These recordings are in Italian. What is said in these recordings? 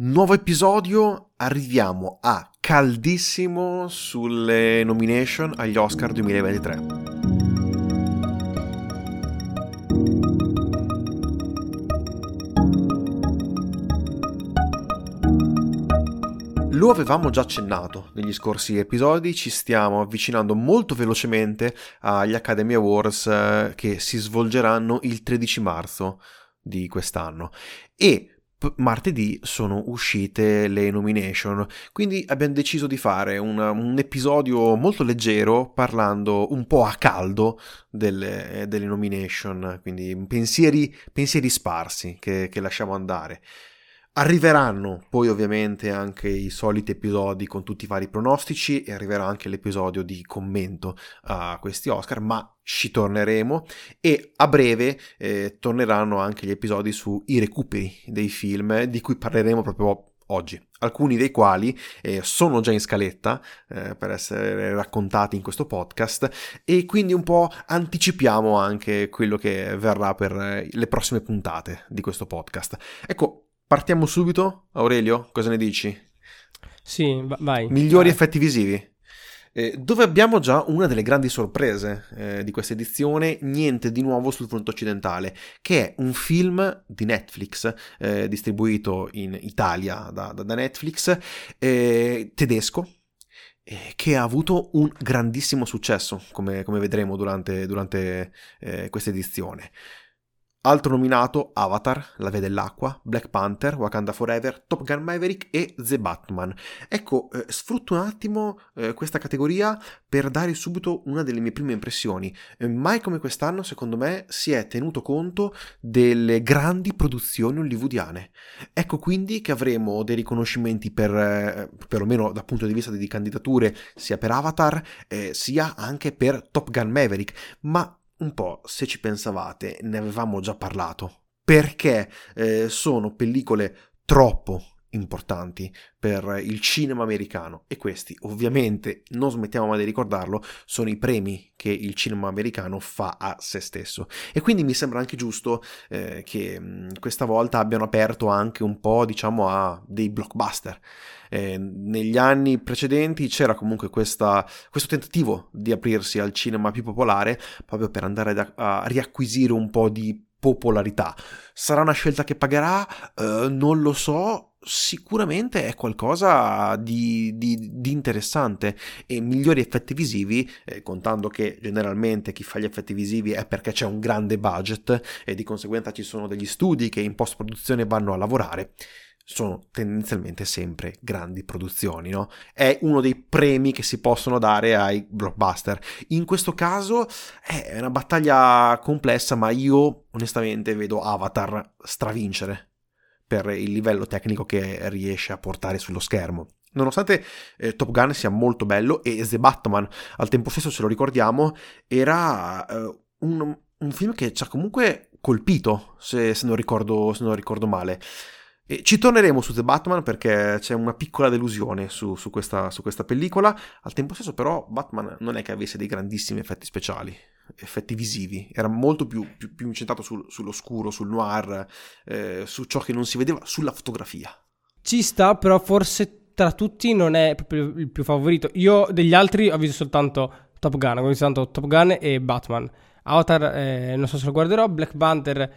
Nuovo episodio, arriviamo a caldissimo sulle nomination agli Oscar 2023. Lo avevamo già accennato negli scorsi episodi, ci stiamo avvicinando molto velocemente agli Academy Awards eh, che si svolgeranno il 13 marzo di quest'anno e martedì sono uscite le nomination, quindi abbiamo deciso di fare una, un episodio molto leggero parlando un po' a caldo delle, delle nomination, quindi pensieri, pensieri sparsi che, che lasciamo andare. Arriveranno poi ovviamente anche i soliti episodi con tutti i vari pronostici e arriverà anche l'episodio di commento a questi Oscar, ma ci torneremo e a breve eh, torneranno anche gli episodi sui recuperi dei film di cui parleremo proprio oggi, alcuni dei quali eh, sono già in scaletta eh, per essere raccontati in questo podcast e quindi un po' anticipiamo anche quello che verrà per le prossime puntate di questo podcast. Ecco, Partiamo subito, Aurelio, cosa ne dici? Sì, vai. Migliori vai. effetti visivi. Eh, dove abbiamo già una delle grandi sorprese eh, di questa edizione, niente di nuovo sul fronte occidentale, che è un film di Netflix, eh, distribuito in Italia da, da, Netflix, eh, tedesco, eh, che ha avuto un grandissimo successo, come, come vedremo durante, durante eh, questa edizione. Altro nominato Avatar, La Via dell'Acqua, Black Panther, Wakanda Forever, Top Gun Maverick e The Batman. Ecco, eh, sfrutto un attimo eh, questa categoria per dare subito una delle mie prime impressioni. Eh, mai come quest'anno, secondo me, si è tenuto conto delle grandi produzioni hollywoodiane. Ecco quindi che avremo dei riconoscimenti per, eh, perlomeno dal punto di vista di candidature, sia per Avatar, eh, sia anche per Top Gun Maverick. Ma un po', se ci pensavate, ne avevamo già parlato, perché eh, sono pellicole troppo importanti per il cinema americano e questi ovviamente non smettiamo mai di ricordarlo sono i premi che il cinema americano fa a se stesso e quindi mi sembra anche giusto eh, che mh, questa volta abbiano aperto anche un po' diciamo a dei blockbuster eh, negli anni precedenti c'era comunque questa, questo tentativo di aprirsi al cinema più popolare proprio per andare a, a riacquisire un po' di popolarità. Sarà una scelta che pagherà? Uh, non lo so. Sicuramente è qualcosa di, di, di interessante e migliori effetti visivi, eh, contando che generalmente chi fa gli effetti visivi è perché c'è un grande budget e di conseguenza ci sono degli studi che in post produzione vanno a lavorare sono tendenzialmente sempre grandi produzioni, no? È uno dei premi che si possono dare ai blockbuster. In questo caso è una battaglia complessa, ma io onestamente vedo Avatar stravincere per il livello tecnico che riesce a portare sullo schermo. Nonostante eh, Top Gun sia molto bello e The Batman, al tempo stesso ce lo ricordiamo, era eh, un, un, film che ci ha comunque colpito, se, se, non, ricordo, se non ricordo male. E ci torneremo su The Batman perché c'è una piccola delusione su, su, questa, su, questa, pellicola. Al tempo stesso, però, Batman non è che avesse dei grandissimi effetti speciali, effetti visivi. Era molto più, più, più incentrato sul, sull'oscuro, sul noir, eh, su ciò che non si vedeva, sulla fotografia. Ci sta, però forse tra tutti non è proprio il più favorito. Io degli altri ho visto soltanto Top Gun, ho visto soltanto Top Gun e Batman. Avatar, eh, non so se lo guarderò. Black Panther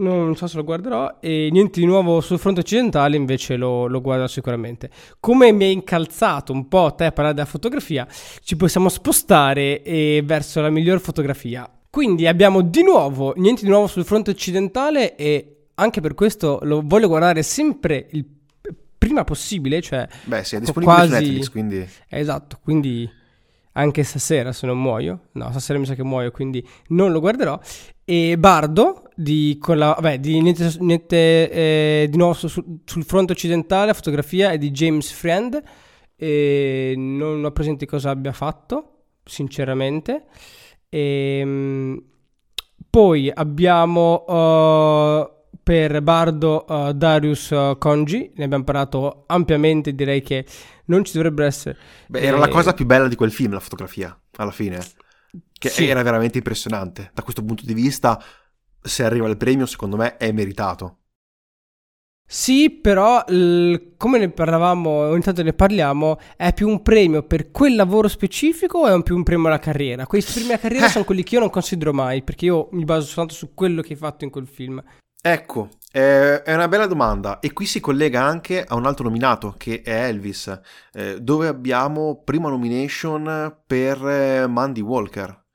non so se lo guarderò. E niente di nuovo sul fronte occidentale, invece lo, lo guarderò sicuramente. Come mi hai incalzato un po' te a parlare della fotografia, ci possiamo spostare eh, verso la miglior fotografia. Quindi abbiamo di nuovo niente di nuovo sul fronte occidentale e anche per questo lo voglio guardare sempre il prima possibile, cioè Beh, sì, è disponibile quasi... su Netflix, quindi Esatto, quindi anche stasera se non muoio. No, stasera mi sa che muoio, quindi non lo guarderò. E Bardo di, con la, vabbè, di niente, niente eh, di nuovo su, sul fronte occidentale, la fotografia è di James Friend e non ho presente cosa abbia fatto, sinceramente. E, ehm, poi abbiamo uh, per Bardo uh, Darius uh, Congi, ne abbiamo parlato ampiamente, direi che non ci dovrebbe essere. Beh, era la eh, cosa più bella di quel film, la fotografia, alla fine. Che sì. era veramente impressionante. Da questo punto di vista, se arriva il premio, secondo me è meritato. Sì, però come ne parlavamo, ogni tanto ne parliamo, è più un premio per quel lavoro specifico o è un più un premio alla carriera? Quei premi alla carriera Eh. sono quelli che io non considero mai, perché io mi baso soltanto su quello che hai fatto in quel film. Ecco, eh, è una bella domanda e qui si collega anche a un altro nominato che è Elvis, eh, dove abbiamo prima nomination per eh, Mandy Walker,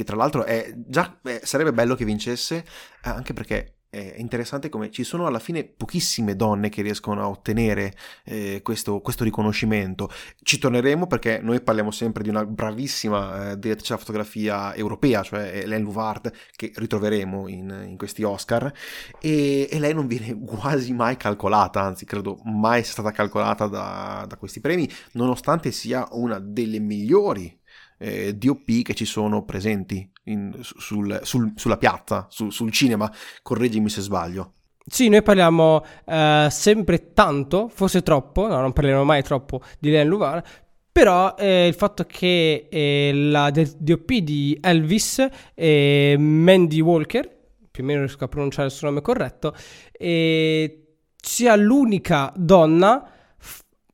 che tra l'altro è già eh, sarebbe bello che vincesse, eh, anche perché è interessante come ci sono alla fine pochissime donne che riescono a ottenere eh, questo, questo riconoscimento. Ci torneremo perché noi parliamo sempre di una bravissima eh, direttrice della fotografia europea, cioè Hélène Louvard, che ritroveremo in, in questi Oscar, e, e lei non viene quasi mai calcolata, anzi credo mai sia stata calcolata da, da questi premi, nonostante sia una delle migliori eh, DOP che ci sono presenti in- sul- sul- sulla piazza, su- sul cinema, correggimi se sbaglio. Sì, noi parliamo eh, sempre tanto, forse troppo, no, non parleremo mai troppo di Len Luvar, però eh, il fatto che eh, la DOP di Elvis, eh, Mandy Walker, più o meno riesco a pronunciare il suo nome corretto, eh, sia l'unica donna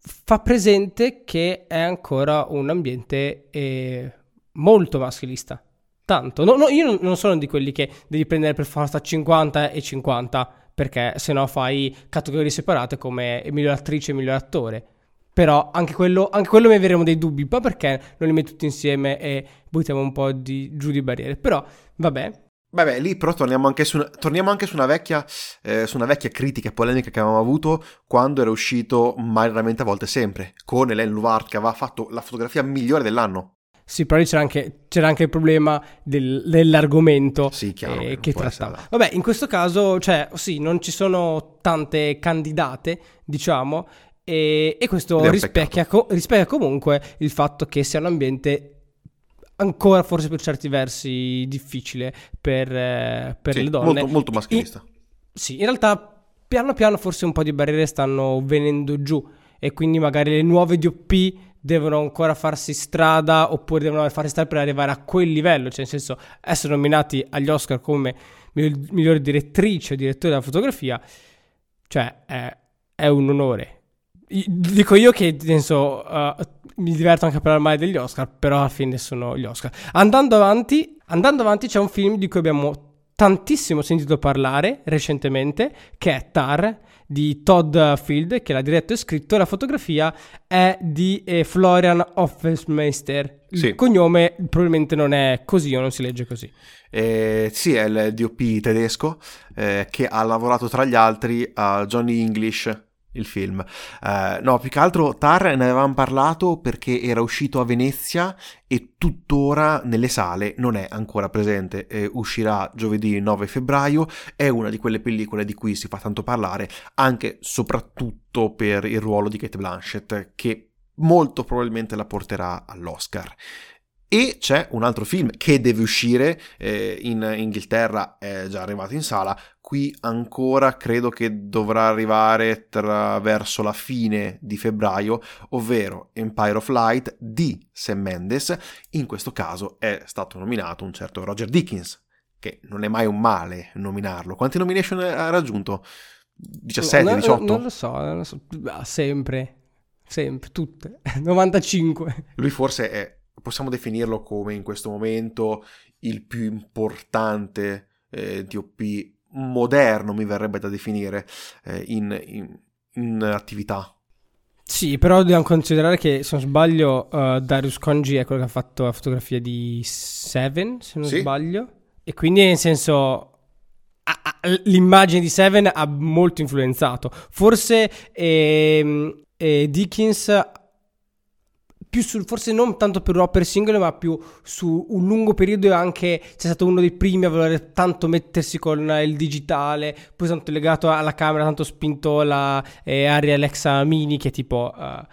fa presente che è ancora un ambiente eh, molto maschilista. Tanto. No, no, io non- sono di quelli che devi prendere per forza 50 e 50, perché se no fai categorie separate come miglior attrice e miglior attore. Però anche quello, anche quello mi avremo dei dubbi, ma perché non li metti tutti insieme e buttiamo un po' di, giù di barriere. Però, vabbè, Vabbè, lì però torniamo anche su una, torniamo anche su una vecchia, eh, su una vecchia critica e polemica che avevamo avuto quando era uscito Mai raramente a volte sempre, con Hélène Louvard che aveva fatto la fotografia migliore dell'anno. Sì, però lì c'era anche, c'era anche il problema del- dell'argomento Sì, chiaro, eh, che trattava. essere- Vabbè, in questo caso, cioè, sì, non ci sono tante candidate, diciamo, e, e questo rispecchia, rispecchia comunque il fatto che sia un ambiente ancora, forse per certi versi, difficile per, eh, per Sì, le donne. molto, molto maschilista. Sì, in realtà piano piano forse un po' di barriere stanno venendo giù e quindi magari le nuove DOP devono ancora farsi strada oppure devono farsi strada per arrivare a quel livello, cioè nel senso essere nominati agli Oscar come miglior, direttrice o direttore della fotografia, cioè è, è un onore. Dico io che nel senso uh, mi diverto anche a parlare male degli Oscar, però alla fine sono gli Oscar. Andando avanti, andando avanti c'è un film di cui abbiamo tantissimo sentito parlare recentemente, che è Tar di Todd Field, che l'ha diretto e scritto. La fotografia è di eh, Florian Hoffmeister. Il Sì. cognome probabilmente non è così o non si legge così. Eh, sì, è il DOP tedesco eh, che ha lavorato tra gli altri a Johnny English, il film. Eh, no, più che altro Tar ne avevamo parlato perché era uscito a Venezia e tuttora nelle sale non è ancora presente. Eh, uscirà giovedì 9 febbraio. È una di quelle pellicole di cui si fa tanto parlare, anche soprattutto per il ruolo di Kate Blanchett, che molto probabilmente la porterà all'Oscar. E c'è un altro film che deve uscire eh, in Inghilterra, è già arrivato in sala. Qui ancora credo che dovrà arrivare tra verso la fine di febbraio, ovvero Empire of Light di Sam Mendes. In questo caso è stato nominato un certo Roger Dickens, che non è mai un male nominarlo. Quante nomination ha raggiunto? 17, Non- 18? Non lo so, non lo so. Ah, sempre, sempre, tutte. 95. Lui forse è, possiamo definirlo come in questo momento il più importante eh, DOP moderno, mi verrebbe da definire, eh, in, in- in attività. Sì, però dobbiamo considerare che se non sbaglio uh, Darius Conji è quello che ha fatto la fotografia di Seven, se non Sì. sbaglio. E quindi nel senso l'immagine di Seven ha molto influenzato. Forse ehm, eh, Dickens più sul, forse non tanto per opere singole, ma più su un lungo periodo e anche c'è stato uno dei primi a voler tanto mettersi con il digitale, poi tanto legato alla camera, tanto spinto la eh, Arri Alexa Mini che tipo eh,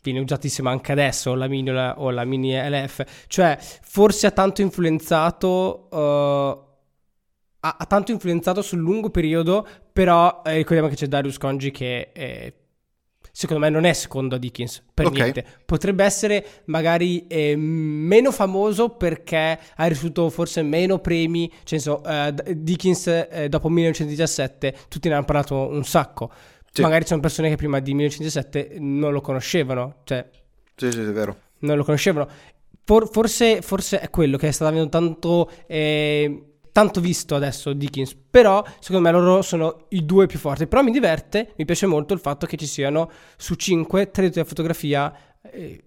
viene usatissima anche adesso, la Mini o la, o la Mini LF, cioè forse ha tanto influenzato... eh, ha, ha tanto influenzato sul lungo periodo, però eh, ricordiamo che c'è Darius Conji che eh, secondo me non è secondo a Dickens per Ok. niente. Potrebbe essere magari eh, meno famoso perché ha ricevuto forse meno premi, cioè senso, eh, Dickens eh, dopo 1917 tutti ne hanno parlato un sacco. Sì. Magari ci sono persone che prima di 1917 non lo conoscevano, cioè Sì, sì, è vero. non lo conoscevano. For- forse, forse è quello che sta avendo tanto, eh, tanto visto adesso Dickens. Però, secondo me, loro sono i due più forti. Però mi diverte, mi piace molto il fatto che ci siano su cinque tre di fotografia. eh,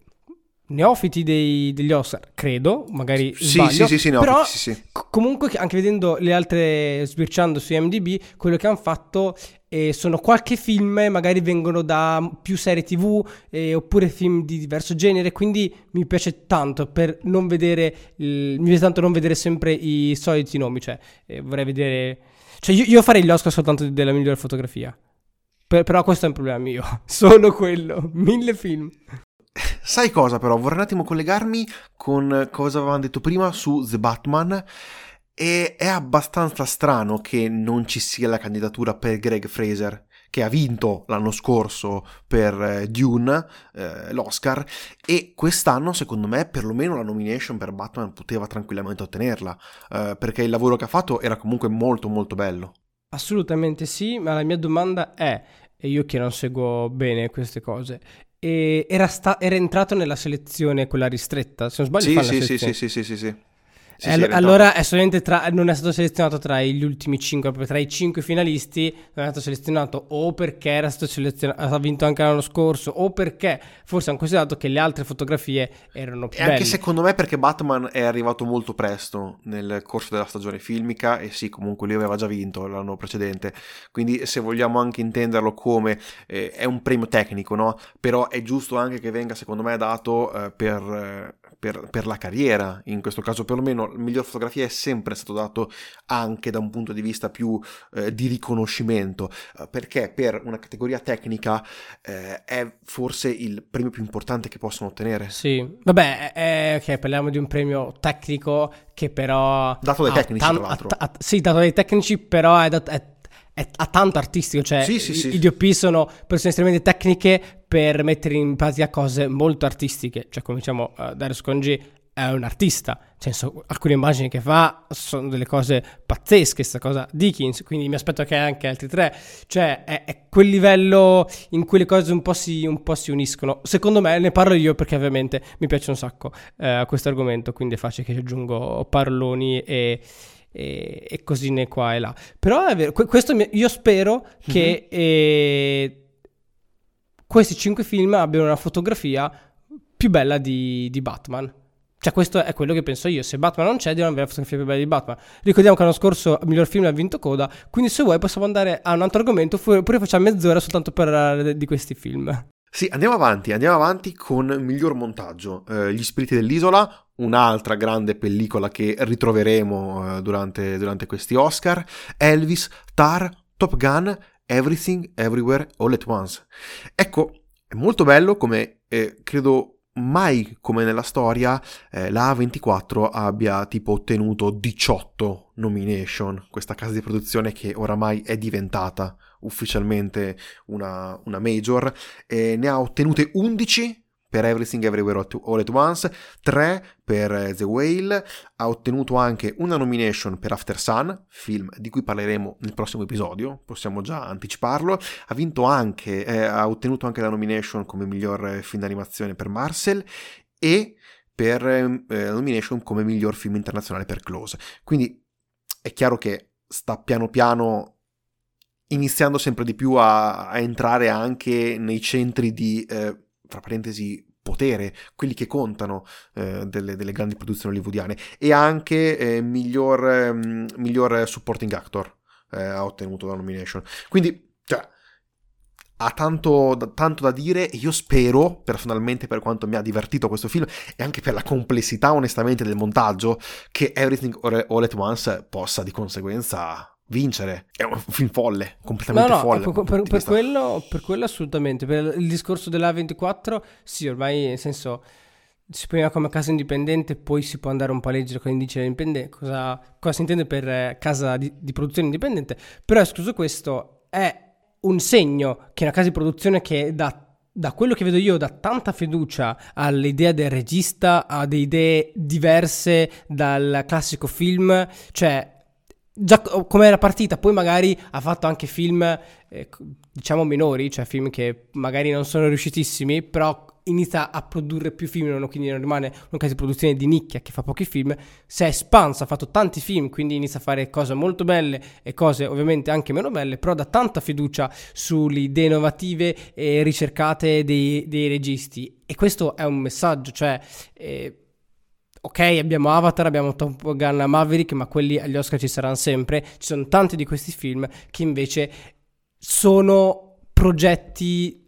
neofiti dei- degli Oscar, credo, magari Sì, sbaglio, sì, sì, sì, neofiti, però sì, sì. c- comunque anche vedendo le altre sbirciando su IMDb, quello che hanno fatto eh, sono qualche film, magari vengono da più serie TV eh, oppure film di diverso genere, quindi mi piace tanto per non vedere il- mi piace tanto non vedere sempre i soliti nomi, cioè eh, vorrei vedere cioè io, io farei gli Oscar soltanto della migliore fotografia. Per- però questo è un problema mio, solo quello, mille film. Sai cosa però? Vorrei un attimo collegarmi con cosa avevamo detto prima su The Batman e è abbastanza strano che non ci sia la candidatura per Greg Fraser che ha vinto l'anno scorso per eh, Dune eh, l'Oscar e quest'anno secondo me perlomeno la nomination per Batman poteva tranquillamente ottenerla eh, perché il lavoro che ha fatto era comunque molto molto bello. Assolutamente sì, ma la mia domanda è, e io che non seguo bene queste cose, era, sta- era entrato nella selezione quella ristretta? Se non sbaglio Sì, sì, sì, sì, sì, sì, sì, sì. Sì, E sì, allora è solamente tra, non è stato selezionato tra gli ultimi cinque, proprio tra i cinque finalisti, non è stato selezionato o perché era stato selezionato, ha vinto anche l'anno scorso, o perché forse hanno considerato che le altre fotografie erano più E anche belle. secondo me perché Batman è arrivato molto presto nel corso della stagione filmica e sì, comunque lui aveva già vinto l'anno precedente, quindi se vogliamo anche intenderlo come eh, è un premio tecnico, no? Però è giusto anche che venga secondo me dato eh, per, eh, per- per la carriera, in questo caso perlomeno il miglior fotografia è sempre stato dato anche da un punto di vista più eh, di riconoscimento, eh, perché per una categoria tecnica eh, è forse il premio più importante che possono ottenere. Sì, vabbè, eh, ok, parliamo di un premio tecnico che però... Dato dai tecnici, tan- tra l'altro. ha- sì, dato dai tecnici, però è, dat- è- è- ha tanto artistico, cioè Sì, sì, i, sì. i DOP sono persone estremamente tecniche per mettere in pratica cose molto artistiche, cioè come diciamo uh, Darius Conji è un artista, cioè so- alcune immagini che fa sono delle cose pazzesche, sta cosa Dickens, quindi mi aspetto che anche altri tre, cioè è, è quel livello in cui le cose un po' si, un po' si uniscono. Secondo me ne parlo io perché ovviamente mi piace un sacco eh, questo argomento, quindi è facile che aggiungo paroloni e, e, e cosine qua e là. Però è vero, que- questo mi- io spero che eh, questi cinque film abbiano una fotografia più bella di, di Batman. Cioè, questo è quello che penso io. Se Batman non c'è, devono avere la fotografia più bella di Batman. Ricordiamo che l'anno scorso il miglior film ha vinto Coda. Quindi, se vuoi, possiamo andare a un altro argomento. Oppure facciamo mezz'ora soltanto per parlare di questi film. Sì, andiamo avanti, andiamo avanti con miglior montaggio. Eh, Gli spiriti dell'isola, un'altra grande pellicola che ritroveremo eh, durante, durante questi Oscar. Elvis, Tar, Top Gun, Everything, Everywhere, All at Once. Ecco, è molto bello come eh, credo mai come nella storia eh, la A24 abbia tipo ottenuto 18 nomination, questa casa di produzione che oramai è diventata ufficialmente una, una major, e ne ha ottenute 11 per Everything Everywhere All at Once, 3 per eh, The Whale, ha ottenuto anche una nomination per After Sun, film di cui parleremo nel prossimo episodio, possiamo già anticiparlo, ha vinto anche, eh, ha ottenuto anche la nomination come miglior eh, film d'animazione per Marcel e per eh, la nomination come miglior film internazionale per Close. Quindi è chiaro che sta piano piano iniziando sempre di più a, a entrare anche nei centri di, eh, tra parentesi, potere, quelli che contano eh, delle, delle grandi produzioni hollywoodiane e anche eh, miglior, ehm, miglior supporting actor eh, ha ottenuto la nomination. Quindi, cioè, ha tanto, tanto da dire e io spero, personalmente, per quanto mi ha divertito questo film e anche per la complessità, onestamente, del montaggio, che Everything All at Once possa di conseguenza vincere. È un film folle, No, completamente no, folle. per, dal punto per- per vista- quello, per quello assolutamente. Per il discorso della 24, sì, ormai nel senso si prima come casa indipendente, poi si può andare un po' a leggere cosa indice l'indipendente, cosa, cosa si intende per eh, casa di, di produzione indipendente. Però escluso questo, è un segno che una casa di produzione che da da quello che vedo io, dà tanta fiducia all'idea del regista, ha delle idee diverse dal classico film, cioè già come era partita, poi magari ha fatto anche film eh, diciamo minori, cioè film che magari non sono riuscitissimi, però inizia a produrre più film, quindi non rimane una casa di produzione di nicchia che fa pochi film, si è espansa, ha fatto tanti film, quindi inizia a fare cose molto belle e cose ovviamente anche meno belle, però dà tanta fiducia sulle idee innovative e ricercate dei, dei registi. E questo è un messaggio, cioè... Eh, ok, abbiamo Avatar, abbiamo Top Gun Maverick, ma quelli agli Oscar ci saranno sempre. Ci sono tanti di questi film che invece sono progetti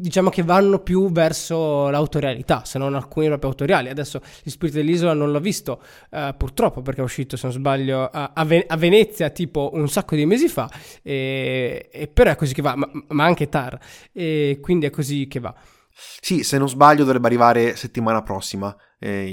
diciamo che vanno più verso l'autorialità, se non alcuni proprio autoriali. Adesso Gli Spiriti dell'Isola non l'ho visto, uh, purtroppo, perché è uscito, se non sbaglio, a, a, Ven- a Venezia tipo un sacco di mesi fa, e, e però è così che va, ma, ma, anche Tar, e quindi è così che va. Sì, se non sbaglio dovrebbe arrivare settimana prossima eh,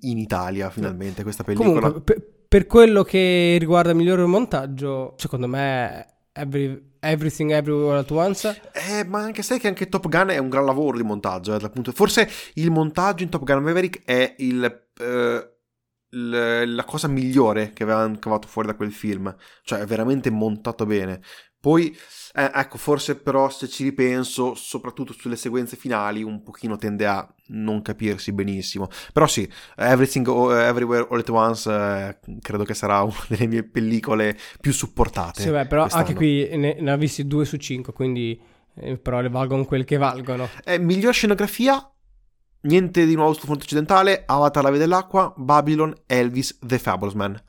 in Italia finalmente questa pellicola. Comunque, per, per quello che riguarda il miglior montaggio, secondo me Every, everything Everywhere at Once. Eh, ma anche sai che anche Top Gun è un gran lavoro di montaggio. Eh, punto. Forse il montaggio in Top Gun Maverick è il, eh, la cosa migliore che avevano cavato fuori da quel film. Cioè, è veramente montato bene. Poi, eh, ecco, forse però se ci ripenso, soprattutto sulle sequenze finali, un pochino tende a non capirsi benissimo. Però sì, Everything Everywhere All At Once eh, credo che sarà una delle mie pellicole più supportate. Sì, beh, però quest'anno. anche qui ne, ne ha visti due su cinque, quindi eh, però le valgono quel che valgono. Eh, miglior scenografia? Niente di nuovo sul fronte occidentale, Avatar la via dell'acqua, Babylon, Elvis, The Fablesman.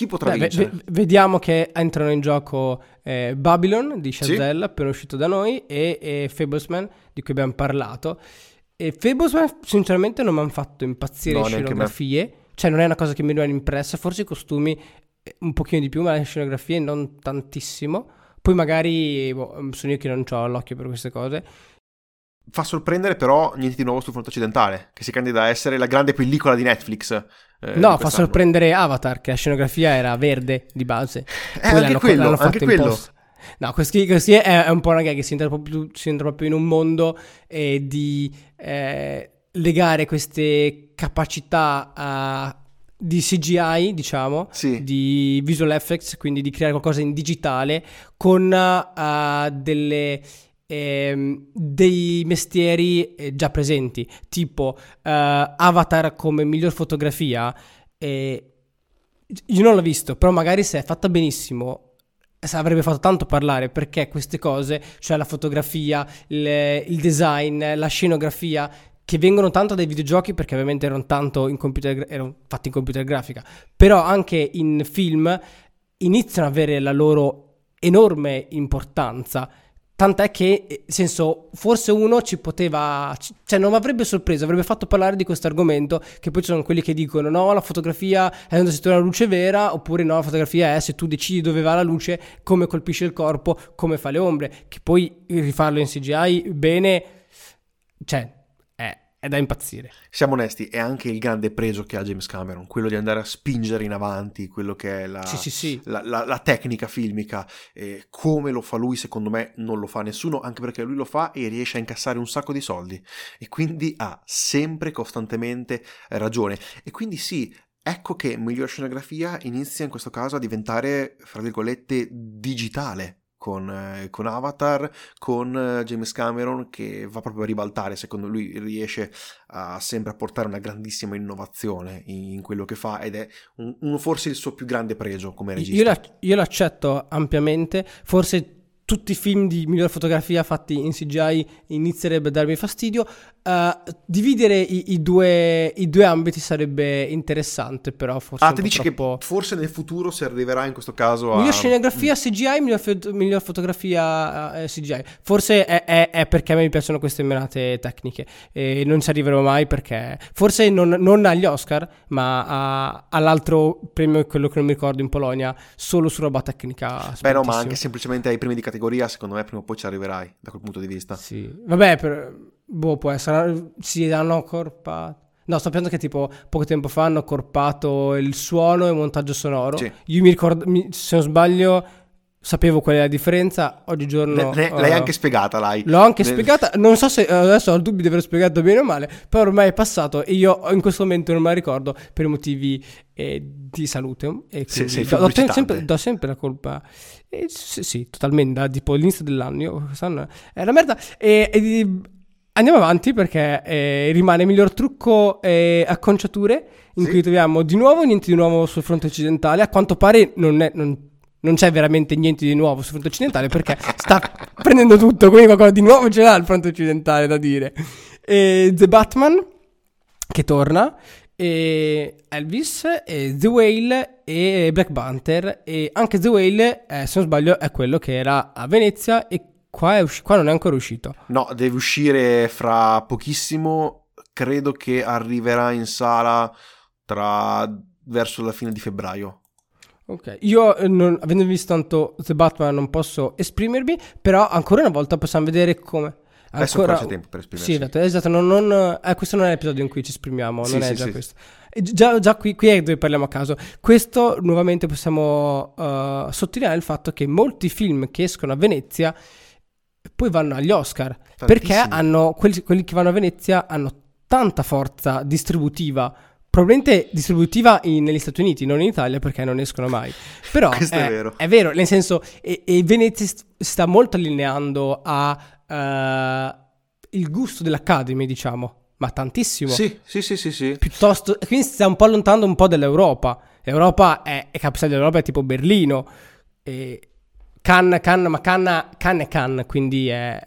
Chi potrà Beh, vincere? V- vediamo che entrano in gioco eh, Babylon di Chazelle, sì. appena uscito da noi, e, e Fablesman, di cui abbiamo parlato. E Fablesman, sinceramente, non mi hanno fatto impazzire no, le scenografie. Cioè, non è una cosa che mi rimane impressa. Forse i costumi eh, un pochino di più, ma le scenografie non tantissimo. Poi magari boh, sono io che non ho l'occhio per queste cose. Fa sorprendere però niente di nuovo sul fronte occidentale, che si candida a essere la grande pellicola di Netflix. Eh, no, fa sorprendere Avatar, che la scenografia era verde di base. Eh, Poi anche quello, l'hanno anche quello. No, questo, questo è, è, un po' una gag, si entra proprio, si entra proprio in un mondo eh, di eh, legare queste capacità a di CGI, diciamo, sì. di visual effects, quindi di creare qualcosa in digitale con uh, delle ehm, dei mestieri eh, già presenti, tipo uh, Avatar come miglior fotografia. Eh, io non l'ho visto, però magari se è fatta benissimo avrebbe fatto tanto parlare perché queste cose, cioè la fotografia, il, il design, la scenografia, che vengono tanto dai videogiochi perché ovviamente erano tanto in computer, erano fatti in computer grafica, però anche in film iniziano ad avere la loro enorme importanza Tant'è che, nel eh, senso, forse uno ci poteva, cioè non mi avrebbe sorpreso, avrebbe fatto parlare di questo argomento, che poi ci sono quelli che dicono no, la fotografia è quando si trova la luce vera, oppure no, la fotografia è se tu decidi dove va la luce, come colpisce il corpo, come fa le ombre, che poi rifarlo in CGI bene, cioè è da impazzire. Siamo onesti, è anche il grande pregio che ha James Cameron, quello di andare a spingere in avanti quello che è la, sì, sì, sì. la, la, la tecnica filmica. E come lo fa lui, secondo me, non lo fa nessuno, anche perché lui lo fa e riesce a incassare un sacco di soldi. E quindi ha sempre, costantemente ragione. E quindi sì, ecco che miglior scenografia inizia in questo caso a diventare, fra virgolette, digitale con, eh, con, Avatar, con eh, James Cameron che va proprio a ribaltare, secondo lui riesce a sempre a portare una grandissima innovazione in, in quello che fa ed è un, un, forse il suo più grande pregio come regista. Io, la, io l'accetto ampiamente, forse tutti i film di miglior fotografia fatti in CGI inizierebbe a darmi fastidio. Uh, dividere i, i, due, i, due, ambiti sarebbe interessante, però forse. Ah, ti dici troppo... che forse nel futuro si arriverà in questo caso a. Miglior scenografia CGI, miglior, miglior fotografia uh, eh, CGI. Forse è, è, è, perché a me mi piacciono queste menate tecniche e non ci arriverò mai perché. Forse non, non agli Oscar, ma a, all'altro premio, quello che non mi ricordo in Polonia, solo su roba tecnica. Beh, no, ma anche semplicemente ai primi di categoria, secondo me prima o poi ci arriverai da quel punto di vista. Sì, vabbè, per Boh, può essere. Si hanno accorpato. No, sto pensando che tipo poco tempo fa hanno accorpato il suono e il montaggio sonoro. Sì. Io mi ricordo, mi, se non sbaglio, sapevo qual è la differenza, oggigiorno... Le, l'hai uh, anche spiegata, l'hai. L'ho anche ne... spiegata, non so se adesso ho il dubbio di aver spiegato bene o male, però ormai è passato e io in questo momento non me la ricordo per motivi eh, di salute. E se, sei do, do, sempre, do sempre la colpa. Eh, sì, sì, totalmente, da tipo l'inizio dell'anno, io quest'anno è una merda. E, e andiamo avanti perché eh, rimane miglior trucco e acconciature in sì. cui troviamo di nuovo niente di nuovo sul fronte occidentale. A quanto pare non è... Non, non c'è veramente niente di nuovo sul fronte occidentale perché sta prendendo tutto, quindi qualcosa di nuovo ce l'ha il fronte occidentale da dire. E The Batman che torna, e Elvis, e The Whale e Black Panther e anche The Whale, eh, se non sbaglio, è quello che era a Venezia e qua, usci- qua non è ancora uscito. No, deve uscire fra pochissimo, credo che arriverà in sala tra verso la fine di febbraio. Ok, io eh, non, avendo visto tanto The Batman non posso esprimermi, però ancora una volta possiamo vedere come... Adesso ancora c'è tempo per esprimersi. Sì, esatto, esatto non, non, eh, questo non è l'episodio in cui ci esprimiamo, sì, non sì, è già sì. questo. Già, già qui, qui, è dove parliamo a caso. Questo nuovamente possiamo uh, sottolineare il fatto che molti film che escono a Venezia poi vanno agli Oscar, Tantissimi. perché hanno, quelli, quelli che vanno a Venezia hanno tanta forza distributiva Probabilmente distributiva in, negli Stati Uniti, non in Italia perché non escono mai. Però Questo è, è, vero. È vero, nel senso, e, e Venezia si sta molto allineando a uh, il gusto dell'Academy, diciamo. Ma tantissimo. Sì, sì, sì, sì, sì. Piuttosto, quindi si sta un po' allontanando un po' dall'Europa. L'Europa è, è capitale dell'Europa, è tipo Berlino. E Can, can, ma canna, can è can, quindi è,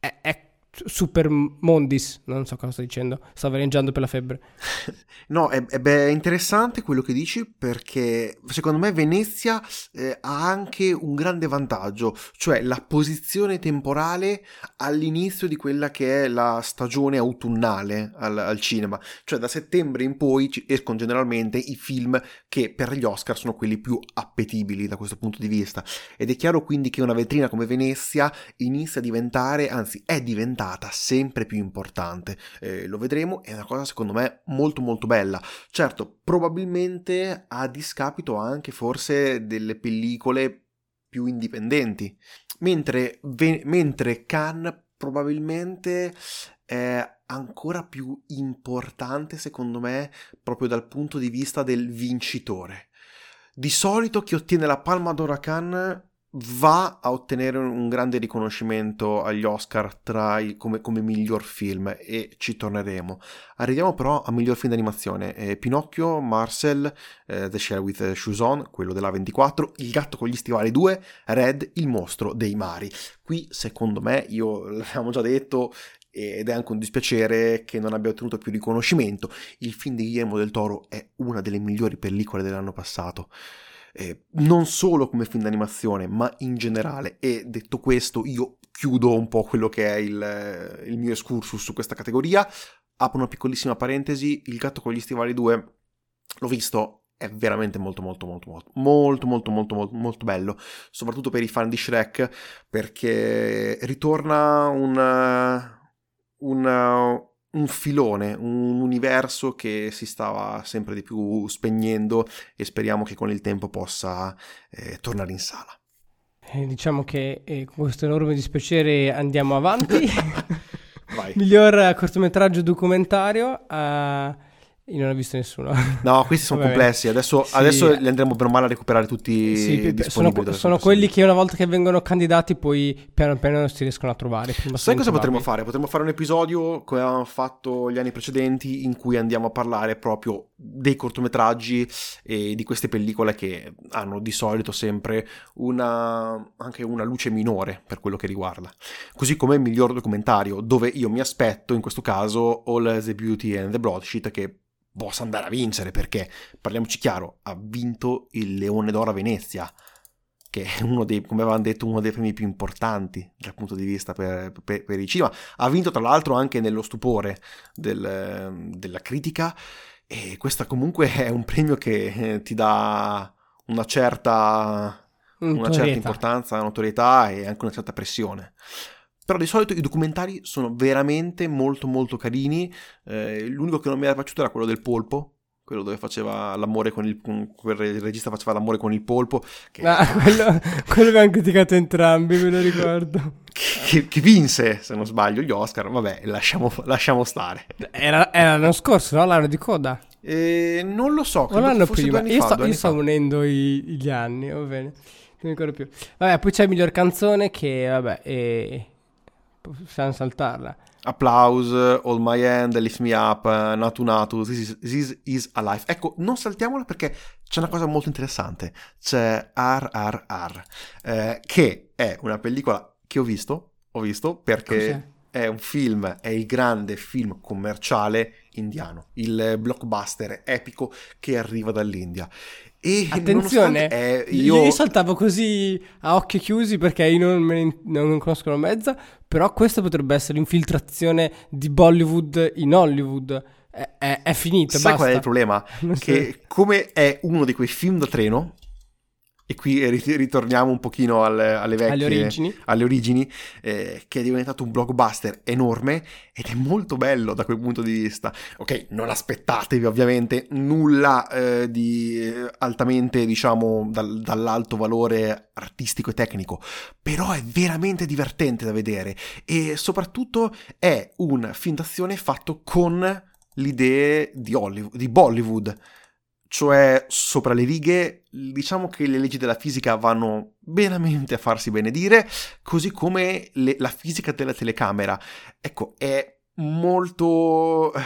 è, è Super Mondis, non so cosa sto dicendo, sto veleggiando per la febbre. no, è, è, interessante quello che dici perché secondo me Venezia eh, ha anche un grande vantaggio, cioè la posizione temporale all'inizio di quella che è la stagione autunnale al, al cinema, cioè da settembre in poi escono generalmente i film che per gli Oscar sono quelli più appetibili da questo punto di vista ed è chiaro quindi che una vetrina come Venezia inizia a diventare, anzi è diventata diventata sempre più importante. Eh, lo vedremo, è una cosa secondo me molto molto bella. Certo, probabilmente a discapito anche forse delle pellicole più indipendenti, mentre, ve- mentre Cannes probabilmente è ancora più importante secondo me proprio dal punto di vista del vincitore. Di solito chi ottiene la Palma d'Oro a Cannes va a ottenere un grande riconoscimento agli Oscar i, come, come, miglior film e ci torneremo. Arriviamo però a miglior film d'animazione. Eh, Pinocchio, Marcel, eh, The Shell with Shoes On, quello della 24, Il gatto con gli stivali 2, Red, Il mostro dei mari. Qui secondo me, io l'abbiamo già detto, ed è anche un dispiacere che non abbia ottenuto più riconoscimento. Il film di Guillermo del Toro è una delle migliori pellicole dell'anno passato eh, non solo come film d'animazione, ma in generale. E detto questo, io chiudo un po' quello che è il, il mio excursus su questa categoria. Apro una piccolissima parentesi, Il gatto con gli stivali 2 l'ho visto, è veramente molto molto molto molto molto molto molto molto, molto bello, soprattutto per i fan di Shrek, perché ritorna un, un, un filone, un universo che si stava sempre di più spegnendo e speriamo che con il tempo possa eh, tornare in sala. Eh, diciamo che eh, con questo enorme dispiacere andiamo avanti. Miglior cortometraggio documentario. Uh, io non ho visto nessuno. No, questi sono complessi. Adesso, sì. adesso, li andremo per male a recuperare tutti sì, Sono, sono quelli che una volta che vengono candidati poi piano piano si riescono a trovare. Sai cosa potremmo fare? Potremmo fare un episodio come avevamo fatto gli anni precedenti in cui andiamo a parlare proprio dei cortometraggi e di queste pellicole che hanno di solito sempre una, anche una luce minore per quello che riguarda. Così come il miglior documentario, dove io mi aspetto in questo caso All the Beauty and the Broadsheet che possa andare a vincere perché, parliamoci chiaro, ha vinto il Leone d'Oro a Venezia, che è uno dei, come avevamo detto, uno dei premi più importanti dal punto di vista per, per, per il cinema. Ha vinto tra l'altro anche nello stupore del, della critica e questo comunque è un premio che eh, ti dà una certa, una certa importanza, notorietà e anche una certa pressione. Però di solito i documentari sono veramente molto molto carini. Eh, l'unico che non mi era piaciuto era quello del polpo, quello dove faceva l'amore con il, con, regista faceva l'amore con il polpo. Che... Ah, quello, quello abbiamo criticato entrambi, me lo ricordo. Che, che, vinse, se non sbaglio, gli Oscar. Vabbè, lasciamo, lasciamo stare. Era, era, l'anno scorso, no? L'anno di coda. Eh, non lo so. O l'anno prima. Io, fa, sto, io sto unendo i, gli anni, va bene. Non mi ricordo più. Vabbè, poi c'è miglior canzone che, vabbè, e... possiamo saltarla. Applause, All My Hand, Lift Me Up, Natu Natu, This is, This is Alive. Ecco, non saltiamola perché c'è una cosa molto interessante. C'è RRR, eh, che è una pellicola che ho visto, ho visto perché Cos'è? è un film, è il grande film commerciale indiano, il blockbuster epico che arriva dall'India. E Attenzione, è, io... io saltavo così a occhi chiusi perché io non, me ne, non conosco la mezza, però questa potrebbe essere l'infiltrazione di Bollywood in Hollywood. È, è, è finito, Sai basta. qual è il problema? che come è uno di quei film da treno, e qui ritorniamo un pochino alle, alle vecchie alle origini, alle origini eh, che è diventato un blockbuster enorme ed è molto bello da quel punto di vista. Ok, non aspettatevi ovviamente nulla eh, di eh, altamente, diciamo, dal, dall'alto valore artistico e tecnico, però è veramente divertente da vedere e soprattutto è un film d'azione fatto con le idee di, Hollywood, di Bollywood cioè sopra le righe, diciamo che le leggi della fisica vanno benamente a farsi benedire, così come le, la fisica della telecamera. Ecco, è molto eh,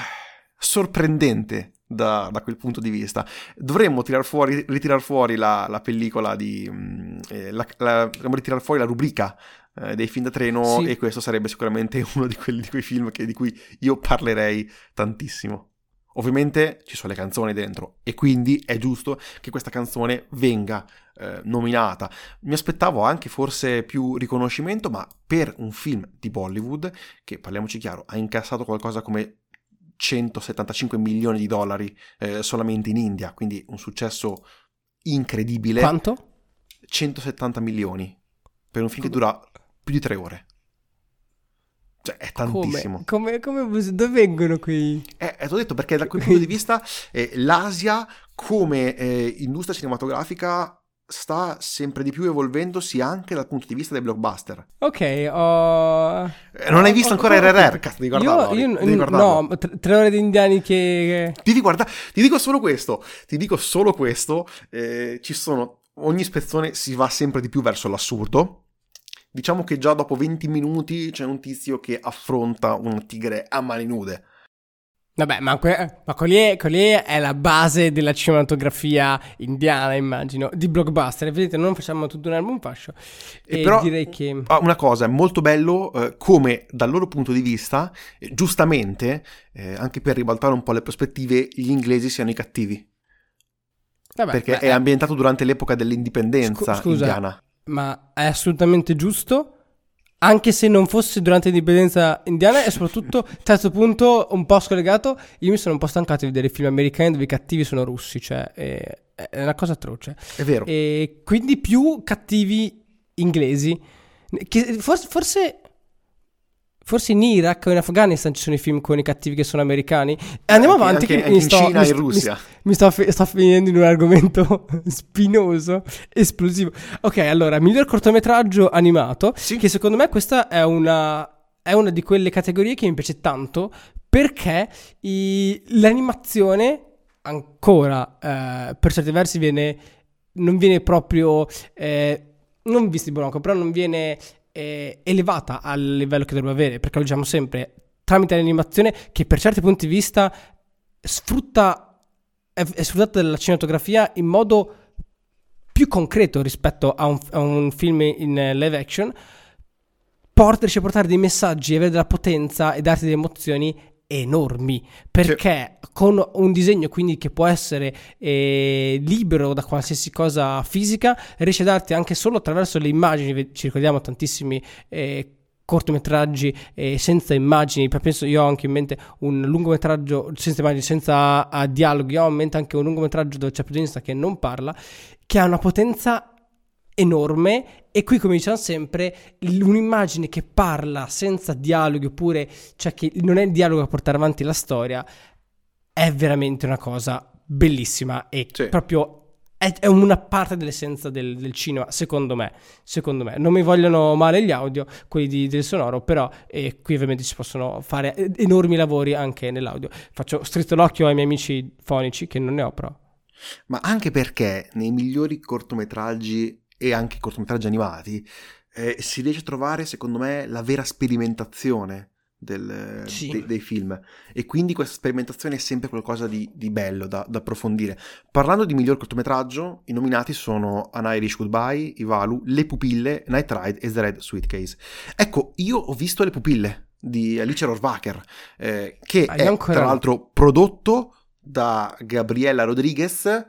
sorprendente da, da, quel punto di vista. Dovremmo tirar fuori, ritirare fuori la, la pellicola di... Mm, eh, la, la, dovremmo ritirare fuori la rubrica eh, dei film da treno sì. e questo sarebbe sicuramente uno di, quelli, di quei film che, di cui io parlerei tantissimo. Ovviamente ci sono le canzoni dentro e quindi è giusto che questa canzone venga eh, nominata. Mi aspettavo anche forse più riconoscimento, ma per un film di Bollywood, che parliamoci chiaro, ha incassato qualcosa come 175 milioni di dollari eh, solamente in India, quindi un successo incredibile. Quanto? 170 milioni per un film che dura più di tre ore. Cioè, è tantissimo. Come, come, come dove vengono qui? Eh, eh, ti ho detto perché da quel punto di vista eh, l'Asia come eh, industria cinematografica sta sempre di più evolvendosi anche dal punto di vista dei blockbuster. Ok, ho... Eh, non hai visto oh, ancora oh, RRR? Cazzo, devi guardarlo. Io, io no, tre, tre, ore di indiani che... Devi guardare, ti dico solo questo, ti dico solo questo, eh, ci sono, ogni spezzone si va sempre di più verso l'assurdo, Diciamo che già dopo 20 minuti c'è un tizio che affronta un tigre a mani nude. Vabbè, ma, que- ma quelli, è, quelli è la base della cinematografia indiana, immagino, di blockbuster. Vedete, non facciamo tutto un album fascio. E, e però, direi che... Ah, una cosa, è molto bello eh, come dal loro punto di vista, eh, giustamente, eh, anche per ribaltare un po' le prospettive, gli inglesi siano i cattivi. Vabbè, perché beh, è ambientato durante l'epoca dell'indipendenza scu- scusa, indiana ma è assolutamente giusto. Anche se non fosse durante l'indipendenza indiana, e soprattutto, terzo punto, un po' scollegato, io mi sono un po' stancato di vedere film americani dove i cattivi sono russi, cioè è, è una cosa atroce. È vero. E quindi più cattivi inglesi. Che forse, forse Forse in Iraq o in Afghanistan ci sono i film con i cattivi che sono americani. Andiamo anche, avanti. Anche, che anche in sto, Cina e Russia. Mi, mi sto, sto, finendo in un argomento spinoso, esplosivo. Ok, allora, miglior cortometraggio animato. Sì. Che secondo me questa è una, è una di quelle categorie che mi piace tanto. Perché i, l'animazione ancora, eh, per certi versi, viene, non viene proprio... Eh, non visti Bronco, però non viene eh, elevata al livello che dovrebbe avere, perché lo diciamo sempre, tramite l'animazione che per certi punti di vista sfrutta, è, è sfruttata dalla cinematografia in modo più concreto rispetto a un, a un film in live action, porta, riesce a portare dei messaggi, avere della potenza e darti delle emozioni enormi perché sì. con un disegno quindi che può essere eh, libero da qualsiasi cosa fisica riesce a darti anche solo attraverso le immagini ci ricordiamo tantissimi eh, cortometraggi eh, senza immagini penso io ho anche in mente un lungometraggio senza immagini senza uh, dialoghi ho in mente anche un lungometraggio dove c'è protagonista che non parla che ha una potenza enorme e qui come diciamo sempre un'immagine che parla senza dialoghi oppure cioè che non è il dialogo a portare avanti la storia è veramente una cosa bellissima e sì. proprio è, una parte dell'essenza del, del, cinema, secondo me. Secondo me. Non mi vogliono male gli audio, quelli di, del sonoro, però eh, qui ovviamente si possono fare enormi lavori anche nell'audio. Faccio stretto l'occhio ai miei amici fonici, che non ne ho però. Ma anche perché nei migliori cortometraggi e anche cortometraggi animati eh, si riesce a trovare, secondo me, la vera sperimentazione del, sì. de, dei film e quindi questa sperimentazione è sempre qualcosa di, di bello da, da, approfondire. Parlando di miglior cortometraggio, i nominati sono An Irish Goodbye, Ivalu, Le Pupille, Night Ride e The Red Suitcase. Ecco, io ho visto Le Pupille di Alice Rohrwacher, eh, che ah, è ancora... tra l'altro prodotto da Gabriella Rodriguez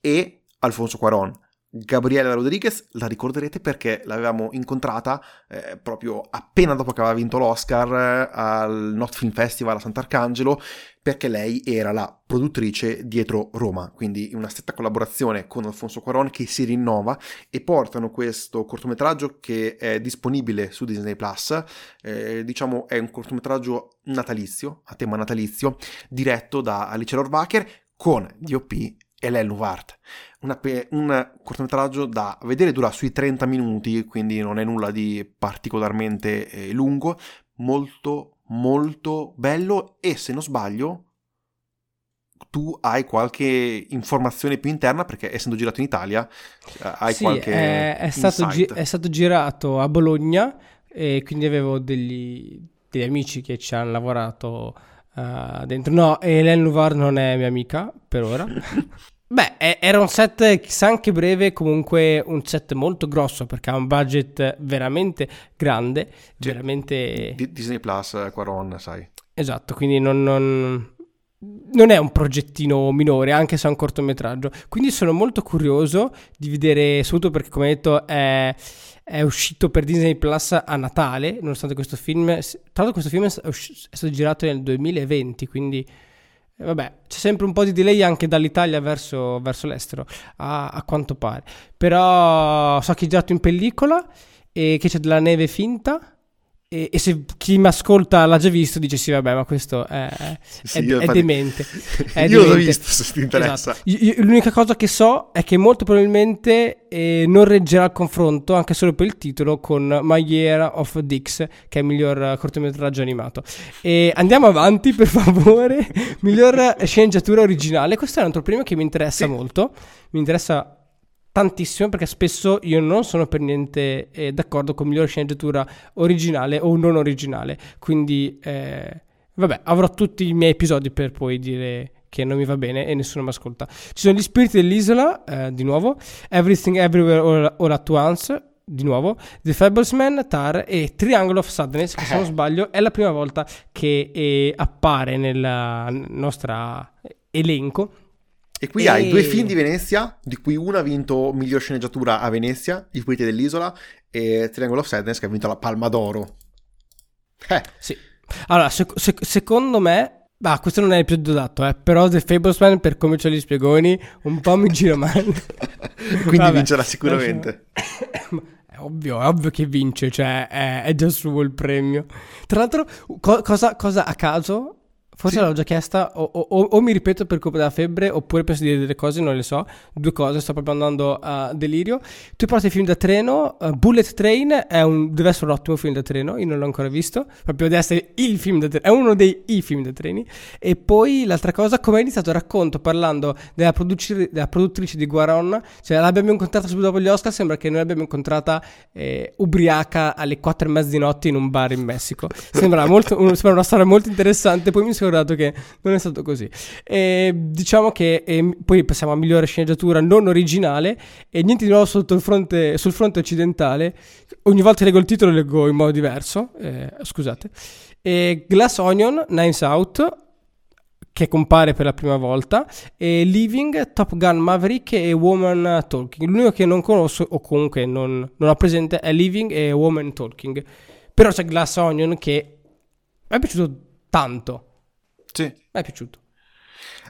e Alfonso Cuaron. Gabriela Rodriguez la ricorderete perché l'avevamo incontrata eh, proprio appena dopo che aveva vinto l'Oscar eh, al Not Film Festival a Sant'Arcangelo perché lei era la produttrice dietro Roma, quindi una stretta collaborazione con Alfonso Cuaron che si rinnova e portano questo cortometraggio che è disponibile su Disney Plus, eh, diciamo è un cortometraggio natalizio, a tema natalizio, diretto da Alice Rohrwacher con DOP Hélène Louvart. Pe- un cortometraggio da vedere dura sui 30 minuti, quindi non è nulla di particolarmente eh, lungo, molto molto bello e se non sbaglio tu hai qualche informazione più interna perché essendo girato in Italia eh, hai sì, qualche è, è, stato gi- è, stato girato a Bologna e quindi avevo degli, degli amici che ci hanno lavorato uh, dentro. No Hélène Louvard non è mia amica per ora Beh, era un set chissà anche breve, comunque un set molto grosso perché ha un budget veramente grande, sì. veramente... Disney Plus, eh, Quaron, sai. Esatto, quindi non, non, non, è un progettino minore, anche se è un cortometraggio. Quindi sono molto curioso di vedere, soprattutto perché come detto è, è uscito per Disney Plus a Natale, nonostante questo film... Tra l'altro questo film è stato girato nel 2020, quindi Vabbè, c'è sempre un po' di delay anche dall'Italia verso, verso l'estero, a, a, quanto pare. Però so che è girato in pellicola e che c'è della neve finta e, e, se chi mi ascolta l'ha già visto dice sì vabbè ma questo è, sì, è, è demente è io demente. l'ho visto se ti interessa esatto. io, l'unica cosa che so è che molto probabilmente eh, non reggerà il confronto anche solo per il titolo con My Year of Dix che è il miglior cortometraggio animato e andiamo avanti per favore miglior sceneggiatura originale questo è un altro premio che mi interessa sì. molto mi interessa tantissimo perché spesso io non sono per niente eh, d'accordo con migliore sceneggiatura originale o non originale. Quindi, eh, vabbè, avrò tutti i miei episodi per poi dire che non mi va bene e nessuno mi ascolta. Ci sono gli spiriti dell'isola, eh, di nuovo, Everything Everywhere All, All At Once, di nuovo, The Fablesman, Tar e Triangle of Sadness, che se non eh. sbaglio è la prima volta che eh, appare nel nostro elenco e qui e... hai due film di Venezia, di cui uno ha vinto miglior sceneggiatura a Venezia, I Puliti dell'Isola, e Triangle of Sadness che ha vinto la Palma d'Oro. Eh. Sì. Allora, sec- sec- secondo me... Ah, questo non è l'episodio adatto, eh, però The Fablesman, per come ce li spiegoni, un po' mi gira male. Quindi Vabbè, vincerà sicuramente. È ovvio, è ovvio che vince, cioè è, è già suo il premio. Tra l'altro, co- cosa, cosa a caso Forse sì. l'ho già chiesta, o, o, o, mi ripeto per colpa della febbre, oppure penso di dire delle cose, non le so. Due cose, sto proprio andando a delirio. Tu parli di film da treno, uh, Bullet Train è un, deve essere un ottimo film da treno, io non l'ho ancora visto, proprio deve essere il film da treno, è uno dei i film da treni. E poi l'altra cosa, come è iniziato il racconto parlando della, produci- della produttrice di Guaron, cioè l'abbiamo incontrata subito dopo gli Oscar, sembra che noi l'abbiamo incontrata eh, ubriaca alle quattro e mezza di notte in un bar in Messico. Sembra, molto, un, sembra una storia molto interessante, poi mi sono scordato che non è stato così. E diciamo che e poi passiamo a migliore sceneggiatura non originale e niente di nuovo fronte, sul fronte occidentale. Ogni volta che leggo il titolo leggo in modo diverso, eh, scusate. E Glass Onion, Nines Out, che compare per la prima volta, e Living, Top Gun Maverick e Woman Talking. L'unico che non conosco, o comunque non, non ho presente, è Living e Woman Talking. Però c'è Glass Onion che mi è piaciuto tanto. Sì. Mi è piaciuto.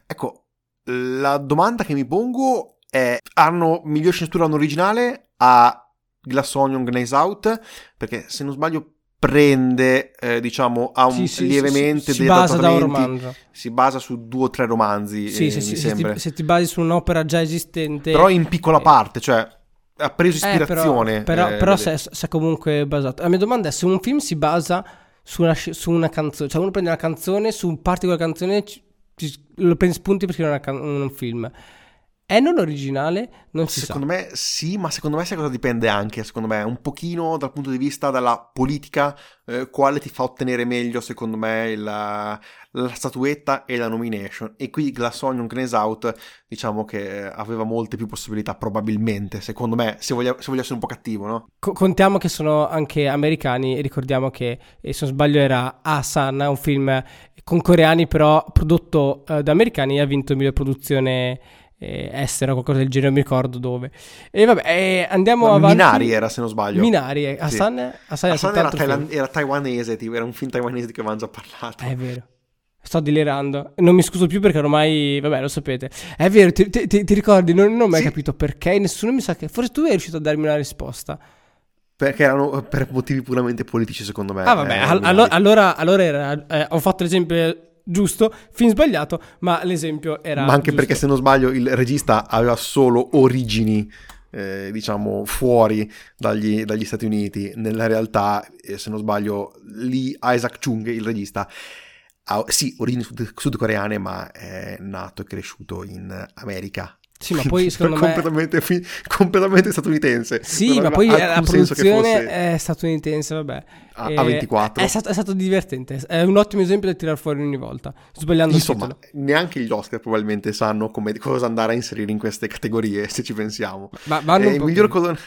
Ecco, la domanda che mi pongo è: hanno miglior sceneggiatura originale a Glass Onion Glaze Out? Perché se non sbaglio prende, eh, diciamo, ha un, Sì, sì, lievemente sì, dei basa da un romanzo. si basa su due o tre romanzi, Sì, eh, sì, se, sembra. ti, se ti basi su un'opera già esistente. Però in piccola eh, parte, cioè ha preso eh, ispirazione. però, però, eh, però delle- se, se è comunque basato. La mia domanda è: se un film si basa su una, su una canzone, cioè uno prende una canzone, su parte di quella canzone, ci- ci- lo prende spunti per scrivere can- un film. È non originale? Non si Secondo me sì, ma secondo me sai cosa dipende anche, secondo me, un pochino dal punto di vista della politica, eh, quale ti fa ottenere meglio, secondo me, la, la statuetta e la nomination. E qui Glass Onion Knives Out, diciamo che aveva molte più possibilità, probabilmente, secondo me, se voglio, se voglio essere un po' cattivo, no? Co- contiamo che sono anche americani e ricordiamo che, eh, se non sbaglio, era Asan, un film con coreani però prodotto eh, da americani e ha vinto miglior produzione eh, estera, qualcosa del genere, non mi ricordo dove. E vabbè, eh, andiamo Ma avanti. Minari era, se non sbaglio. Minari, eh. Sì. Era Hassan era, film. thailand- era taiwanese, tipo, era un film taiwanese di cui avevamo già parlato. Eh, È vero. Sto delirando. Non mi scuso più perché ormai, vabbè, lo sapete. È vero, ti, ti- ti- ti ricordi? Non, non ho mai Sì. capito perché. Nessuno mi sa che. Forse tu sei riuscito a darmi una risposta. Perché erano per motivi puramente politici, secondo me. Ah, vabbè, eh, al- Minari. allo- allora, allora era, eh, ho fatto l'esempio giusto, film sbagliato, ma l'esempio era. Ma anche giusto. perché, se non sbaglio, il regista aveva solo origini, eh, diciamo, fuori dagli, dagli Stati Uniti. Nella realtà, eh, se non sbaglio, lì Isaac Chung, il regista, ha sì, origini sud- sudcoreane, ma è nato e cresciuto in America. Sì, ma poi secondo me. completamente, fi- completamente statunitense. Sì, ma poi la produzione fosse è statunitense, vabbè. a, Eh, a 24. È stato, è stato divertente. È un ottimo esempio da tirare fuori ogni volta. Sbagliando Insomma, il neanche gli Oscar probabilmente sanno come, cosa andare a inserire in queste categorie, se ci pensiamo. Ma vanno un Eh, po' miglior.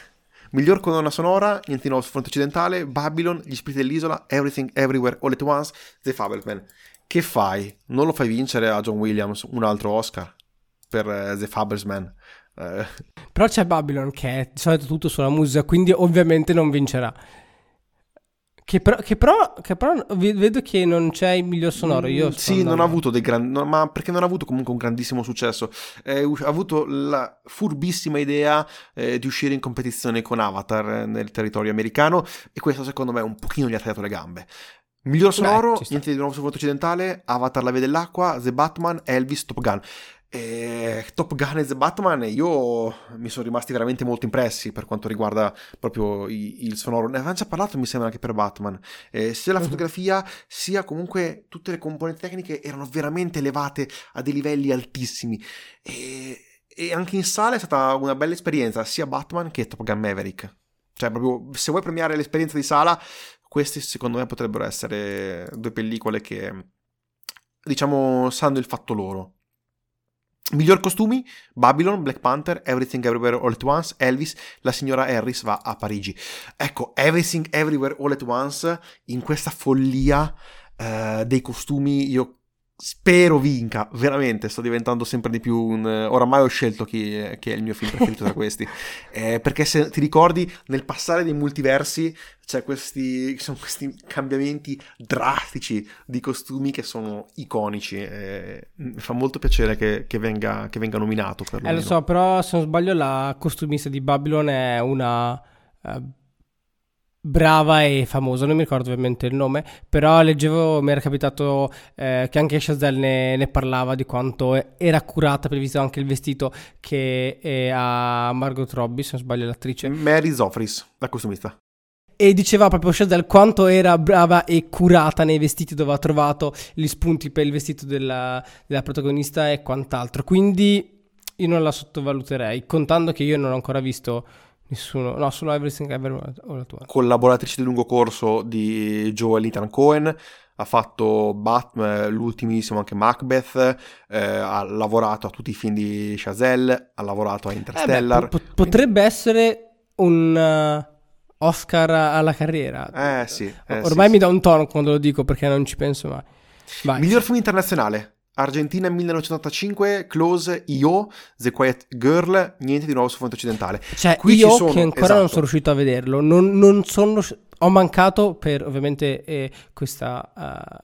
Miglior colonna sonora, niente di nuovo sul fronte occidentale, Babylon, Gli spiriti dell'isola, Everything Everywhere All at Once, The Fableman. Che fai? Non lo fai vincere a John Williams un altro Oscar per eh, The Fablesman? Eh, Però c'è Babylon che è di solito tutto sulla musica, quindi ovviamente non vincerà. Che però, che però, che però vedo che non c'è il miglior sonoro. Io Mm, sì, non andando- ha avuto dei grandi, no, ma perché non ha avuto comunque un grandissimo successo. Eh, ha avuto la furbissima idea eh, di uscire in competizione con Avatar eh, nel territorio americano e questo secondo me un pochino gli ha tagliato le gambe. Miglior sonoro, sta. niente di nuovo sul fronte occidentale, Avatar la vede dell'acqua, The Batman, Elvis, Top Gun. Eh, Top Gun e The Batman io mi sono rimasti veramente molto impressi per quanto riguarda proprio i- il sonoro. Ne avevamo già parlato mi sembra anche per Batman. Eh, sia la Mhm. fotografia sia comunque tutte le componenti tecniche erano veramente elevate a dei livelli altissimi. E, e anche in sala è stata una bella esperienza sia Batman che Top Gun Maverick. Cioè proprio se vuoi premiare l'esperienza di sala queste secondo me potrebbero essere due pellicole che diciamo sanno il fatto loro. Miglior costumi, Babylon, Black Panther, Everything Everywhere All at Once, Elvis, la signora Harris va a Parigi. Ecco, Everything Everywhere All at Once, in questa follia eh, dei costumi, io spero vinca, veramente, sto diventando sempre di più un... Oramai ho scelto chi, chi è il mio film preferito tra questi, Eh, perché se ti ricordi, nel passare dei multiversi c'è questi, sono questi cambiamenti drastici di costumi che sono iconici. e mi fa molto piacere che, che venga, che venga nominato per Eh, lo so, però se non sbaglio la costumista di Babylon è una eh, brava e famosa, non mi ricordo ovviamente il nome, però leggevo, mi era capitato eh, che anche Chazelle ne, ne parlava di quanto era curata, per visto anche il vestito che è a Margot Robbie, se non sbaglio l'attrice, Mary Zofris, la costumista. e diceva proprio Chazelle quanto era brava e curata nei vestiti dove ha trovato gli spunti per il vestito della, della protagonista e quant'altro. Quindi io non la sottovaluterei, contando che io non ho ancora visto nessuno, no, solo Everything Everywhere All at Once. Collaboratrice di lungo corso di Joel Ethan Cohen. Ha fatto Batman, l'ultimissimo anche Macbeth, eh, ha lavorato a tutti i film di Chazelle, ha lavorato a Eh beh, Interstellar. po- potrebbe essere un uh, Oscar alla carriera. Eh, sì, eh, Ormai sì, mi sì. dà un tono quando lo dico perché non ci penso mai. Vai. Miglior film internazionale. Argentina 1985, Close, Io, The Quiet Girl, niente di nuovo sul fronte occidentale. Cioè, Qui ci io sono- che ancora esatto. non sono riuscito a vederlo, non, non sono, ho mancato per ovviamente eh, questa eh,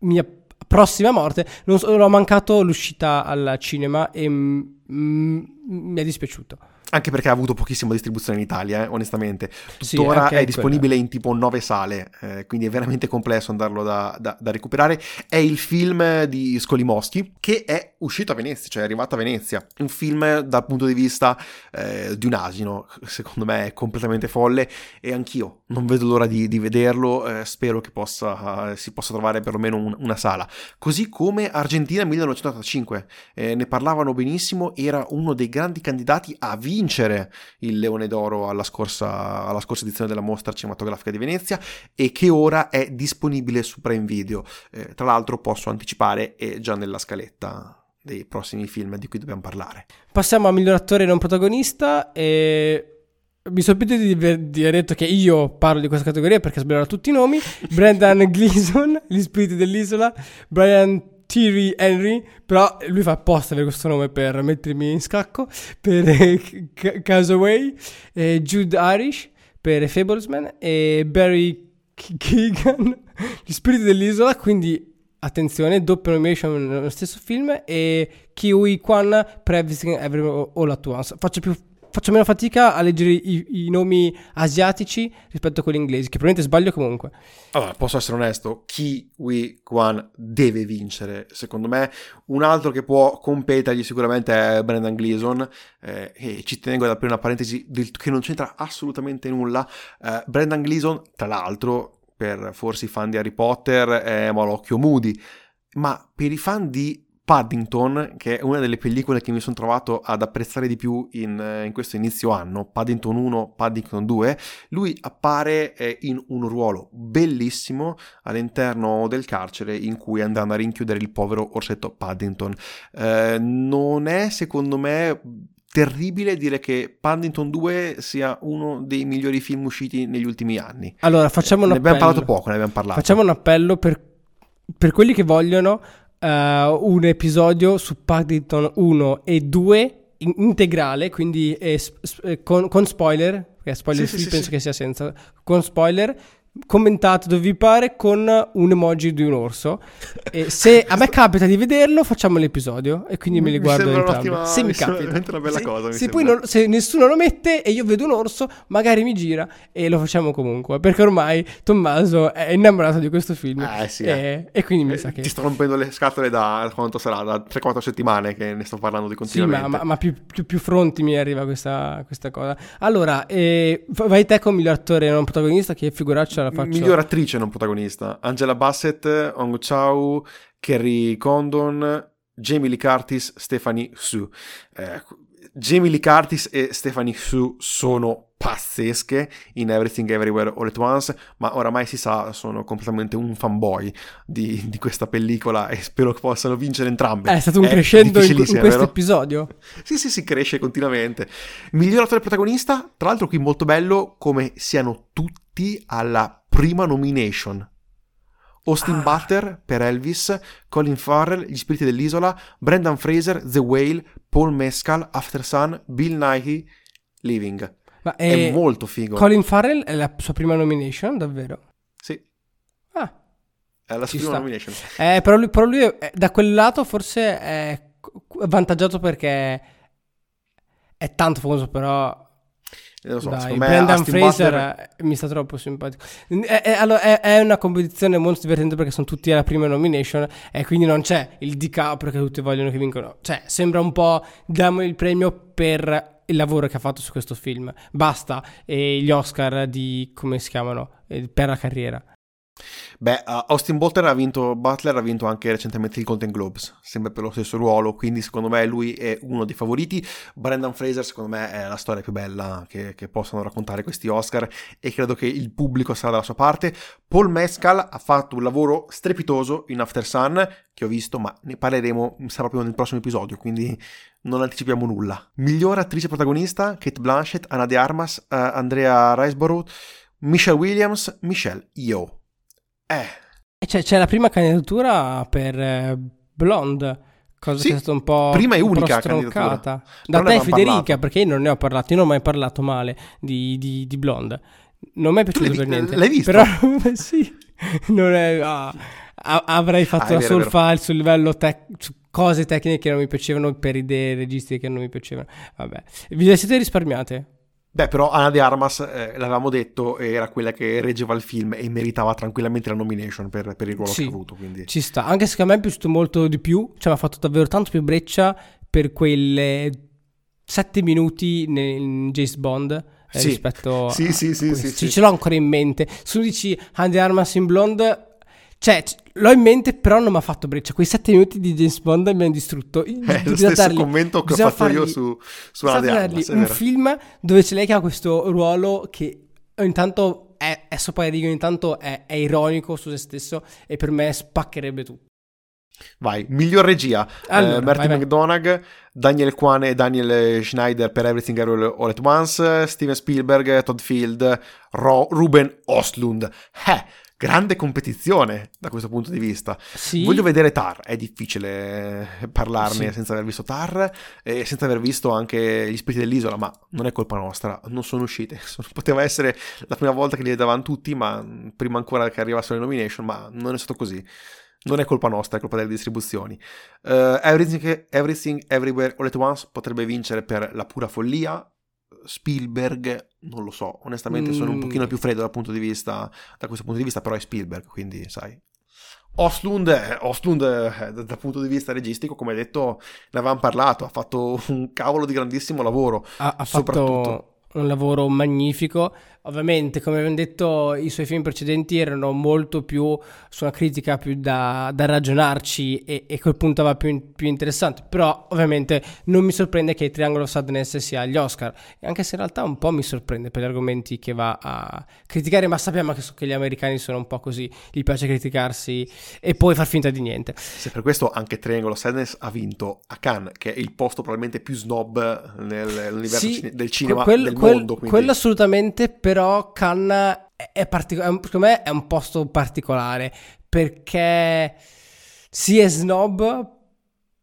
mia prossima morte, non so- ho mancato l'uscita al cinema e mm, mm, mi è dispiaciuto. Anche perché ha avuto pochissima distribuzione in Italia, eh, onestamente. Tuttora sì, è disponibile quella. in tipo nove sale, eh, quindi è veramente complesso andarlo da, da, da, recuperare. È il film di Skolimowski che è uscito a Venezia, cioè è arrivato a Venezia. Un film dal punto di vista eh, di un asino, secondo me è completamente folle e anch'io non vedo l'ora di, di vederlo, eh, spero che possa, si possa trovare perlomeno un, una sala. Così come Argentina 1985, eh, ne parlavano benissimo, era uno dei grandi candidati a vincere vincere il Leone d'Oro alla scorsa, alla scorsa edizione della mostra cinematografica di Venezia e che ora è disponibile su Prime Video. Eh, tra l'altro posso anticipare, è già nella scaletta dei prossimi film di cui dobbiamo parlare. Passiamo a miglior attore non protagonista e... Mi sorprende di, di aver detto che io parlo di questa categoria perché sbaglierò tutti i nomi. Brendan Gleeson, Gli spiriti dell'isola, Brian Thierry Henry, però lui fa apposta per questo nome per mettermi in scacco, per eh, Casaway, eh, Jude Irish per Fablesman e Barry Keegan, Gli spiriti dell'isola, quindi attenzione, doppia nomination nello stesso film e Kiwi Kwan Everywhere All At Once. Faccio più faccio meno fatica a leggere i, i, nomi asiatici rispetto a quelli inglesi, che probabilmente sbaglio comunque. Allora, posso essere onesto, Ki Wee Kwan deve vincere, secondo me. Un altro che può competergli sicuramente è Brendan Gleeson, eh, e ci tengo ad aprire una parentesi del, che non c'entra assolutamente nulla. Eh, Brendan Gleeson, tra l'altro, per forse i fan di Harry Potter, è Malocchio Moody, ma per i fan di Paddington, che è una delle pellicole che mi sono trovato ad apprezzare di più in, in questo inizio anno, Paddington 1, Paddington 2, lui appare eh, in un ruolo bellissimo all'interno del carcere in cui andranno a rinchiudere il povero orsetto Paddington. Eh, non è secondo me terribile dire che Paddington 2 sia uno dei migliori film usciti negli ultimi anni. Allora, facciamo un appello. Ne abbiamo parlato poco, ne abbiamo parlato. Facciamo un appello per, per quelli che vogliono uh, un episodio su Paddington 1 e 2 in- integrale, quindi eh, sp- con, con, spoiler, perché spoiler sì, sì, penso sì, che sia senza, con spoiler, commentate dove vi pare con un emoji di un orso. E se a me capita di vederlo, facciamo l'episodio e quindi me li guardo entrambi. Se mi capita. una bella cosa. Se, se poi non, se nessuno lo mette e io vedo un orso, magari mi gira e lo facciamo comunque. Perché ormai Tommaso è innamorato di questo film. Eh sì. E, eh. e quindi mi eh, sa che. Ti sto rompendo le scatole da quanto sarà? Da 3-4 settimane che ne sto parlando di continuamente. Sì, ma, ma, ma più, più, più, fronti mi arriva questa, questa cosa. Allora, eh, vai te con miglior attore non protagonista che figuraccia la faccio. Miglior attrice non protagonista. Angela Bassett, Hong Chau, Kerry Condon, Jamie Lee Curtis, Stephanie Su. Eh, Jamie Lee Curtis e Stephanie Su sono pazzesche in Everything Everywhere All At Once, ma oramai si sa, sono completamente un fanboy di, di questa pellicola e spero che possano vincere entrambe. È stato un È crescendo in, in questo episodio? Sì, sì, si cresce continuamente. Miglior attore protagonista, tra l'altro qui molto bello come siano tutti alla prima nomination. Austin ah. Butler per Elvis, Colin Farrell, Gli Spiriti dell'Isola, Brendan Fraser, The Whale, Paul Mescal, After Sun, Bill Nighy, Living. Ma è, è molto figo. Colin Farrell è la sua prima nomination, davvero? Sì. Ah. È la sua prima nomination. Eh, però lui, però lui è, da quel lato forse è avvantaggiato perché è tanto famoso, però non so, Dai, Brendan Fraser Butler... mi sta troppo simpatico. È, è, allora, è, è, una competizione molto divertente perché sono tutti alla prima nomination e quindi non c'è il DiCaprio che tutti vogliono che vincono. Cioè, sembra un po' diamo il premio per il lavoro che ha fatto su questo film. Basta e gli Oscar di come si chiamano eh, per la carriera. Beh, uh, Austin Butler ha, vinto, Butler ha vinto anche recentemente il Golden Globes, sempre per lo stesso ruolo, quindi secondo me lui è uno dei favoriti. Brendan Fraser secondo me è la storia più bella che, che possano raccontare questi Oscar e credo che il pubblico sarà dalla sua parte. Paul Mescal ha fatto un lavoro strepitoso in After Sun, che ho visto, ma ne parleremo, sarà proprio nel prossimo episodio, quindi non anticipiamo nulla. Miglior attrice protagonista, Kate Blanchett, Anna De Armas, uh, Andrea Riseborough, Michelle Williams, Michelle Yeoh. Eh. C'è, c'è la prima candidatura per eh, Blonde. Cosa sì, che è stata un po'. Prima e unica candidatura. Da te, Federica, parlato. perché io non ne ho parlato. Io non ho mai parlato male di, di, di Blonde. Non mi è piaciuto per niente. L'hai visto? Però, sì. Non è. Ah, avrei fatto ah, la soul file sul livello tech cose tecniche che non mi piacevano, per idee registi che non mi piacevano. Vabbè, vi le siete risparmiate? Beh, però Anna de Armas, eh, l'avevamo detto, era quella che reggeva il film e meritava tranquillamente la nomination per, per il ruolo Sì, che ha avuto. Quindi. Ci sta, anche se a me è piaciuto molto di più, cioè mi ha fatto davvero tanto più breccia per quelle sette minuti in James Bond eh, Sì. rispetto Sì, a sì, sì, sì, sì. Ce l'ho ancora in mente. Se tu dici Anna de Armas in Blonde, cioè l'ho in mente, però non mi ha fatto breccia. Quei sette minuti di James Bond mi hanno distrutto. È Bisogna lo stesso dargli- commento che ho fatto io fargli- su, su de bisogna Armas. un vero. film dove c'è lei che ha questo ruolo che ogni tanto è, è sopra righe, ogni tanto è, è ironico su se stesso e per me spaccherebbe tutto. Vai, miglior regia. Allora, Eh, Martin vai. McDonagh, Daniel Kwan e Daniel Schneider per Everything Everywhere All at Once, Steven Spielberg, Todd Field, Ro- Ruben Ostlund. Eh, grande competizione da questo punto di vista. Sì. Voglio vedere Tar, è difficile parlarne Sì. senza aver visto Tar e senza aver visto anche Gli Spiriti dell'Isola, ma non è colpa nostra, non sono uscite. Poteva essere la prima volta che li davano tutti, ma prima ancora che arrivassero le nomination, ma non è stato così. Non è colpa nostra, è colpa delle distribuzioni. Eh, everything, Everything Everywhere All at Once potrebbe vincere per la pura follia. Spielberg, non lo so, onestamente sono un Mm. pochino più freddo dal punto di vista, da questo punto di vista, però è Spielberg, quindi sai. Eh, da- dal punto di vista registico, come detto, ne avevamo parlato, ha fatto un cavolo di grandissimo lavoro. ha, ha fatto un lavoro magnifico. Ovviamente, come abbiamo detto, i suoi film precedenti erano molto più su una critica più da, da ragionarci e, e quel punto va più, più interessante. Però, ovviamente, non mi sorprende che Triangolo Sadness sia agli Oscar, anche se in realtà un po' mi sorprende per gli argomenti che va a criticare. Ma sappiamo che, che gli americani sono un po' così, gli piace criticarsi e poi far finta di niente. Se per questo anche Triangle of Sadness ha vinto a Cannes, che è il posto probabilmente più snob nel- nell'universo Sì, cine- del cinema quel- del quel- mondo. Quindi. Quello assolutamente, però Cannes è, è partic- è un- secondo me è un posto particolare perché sì è snob,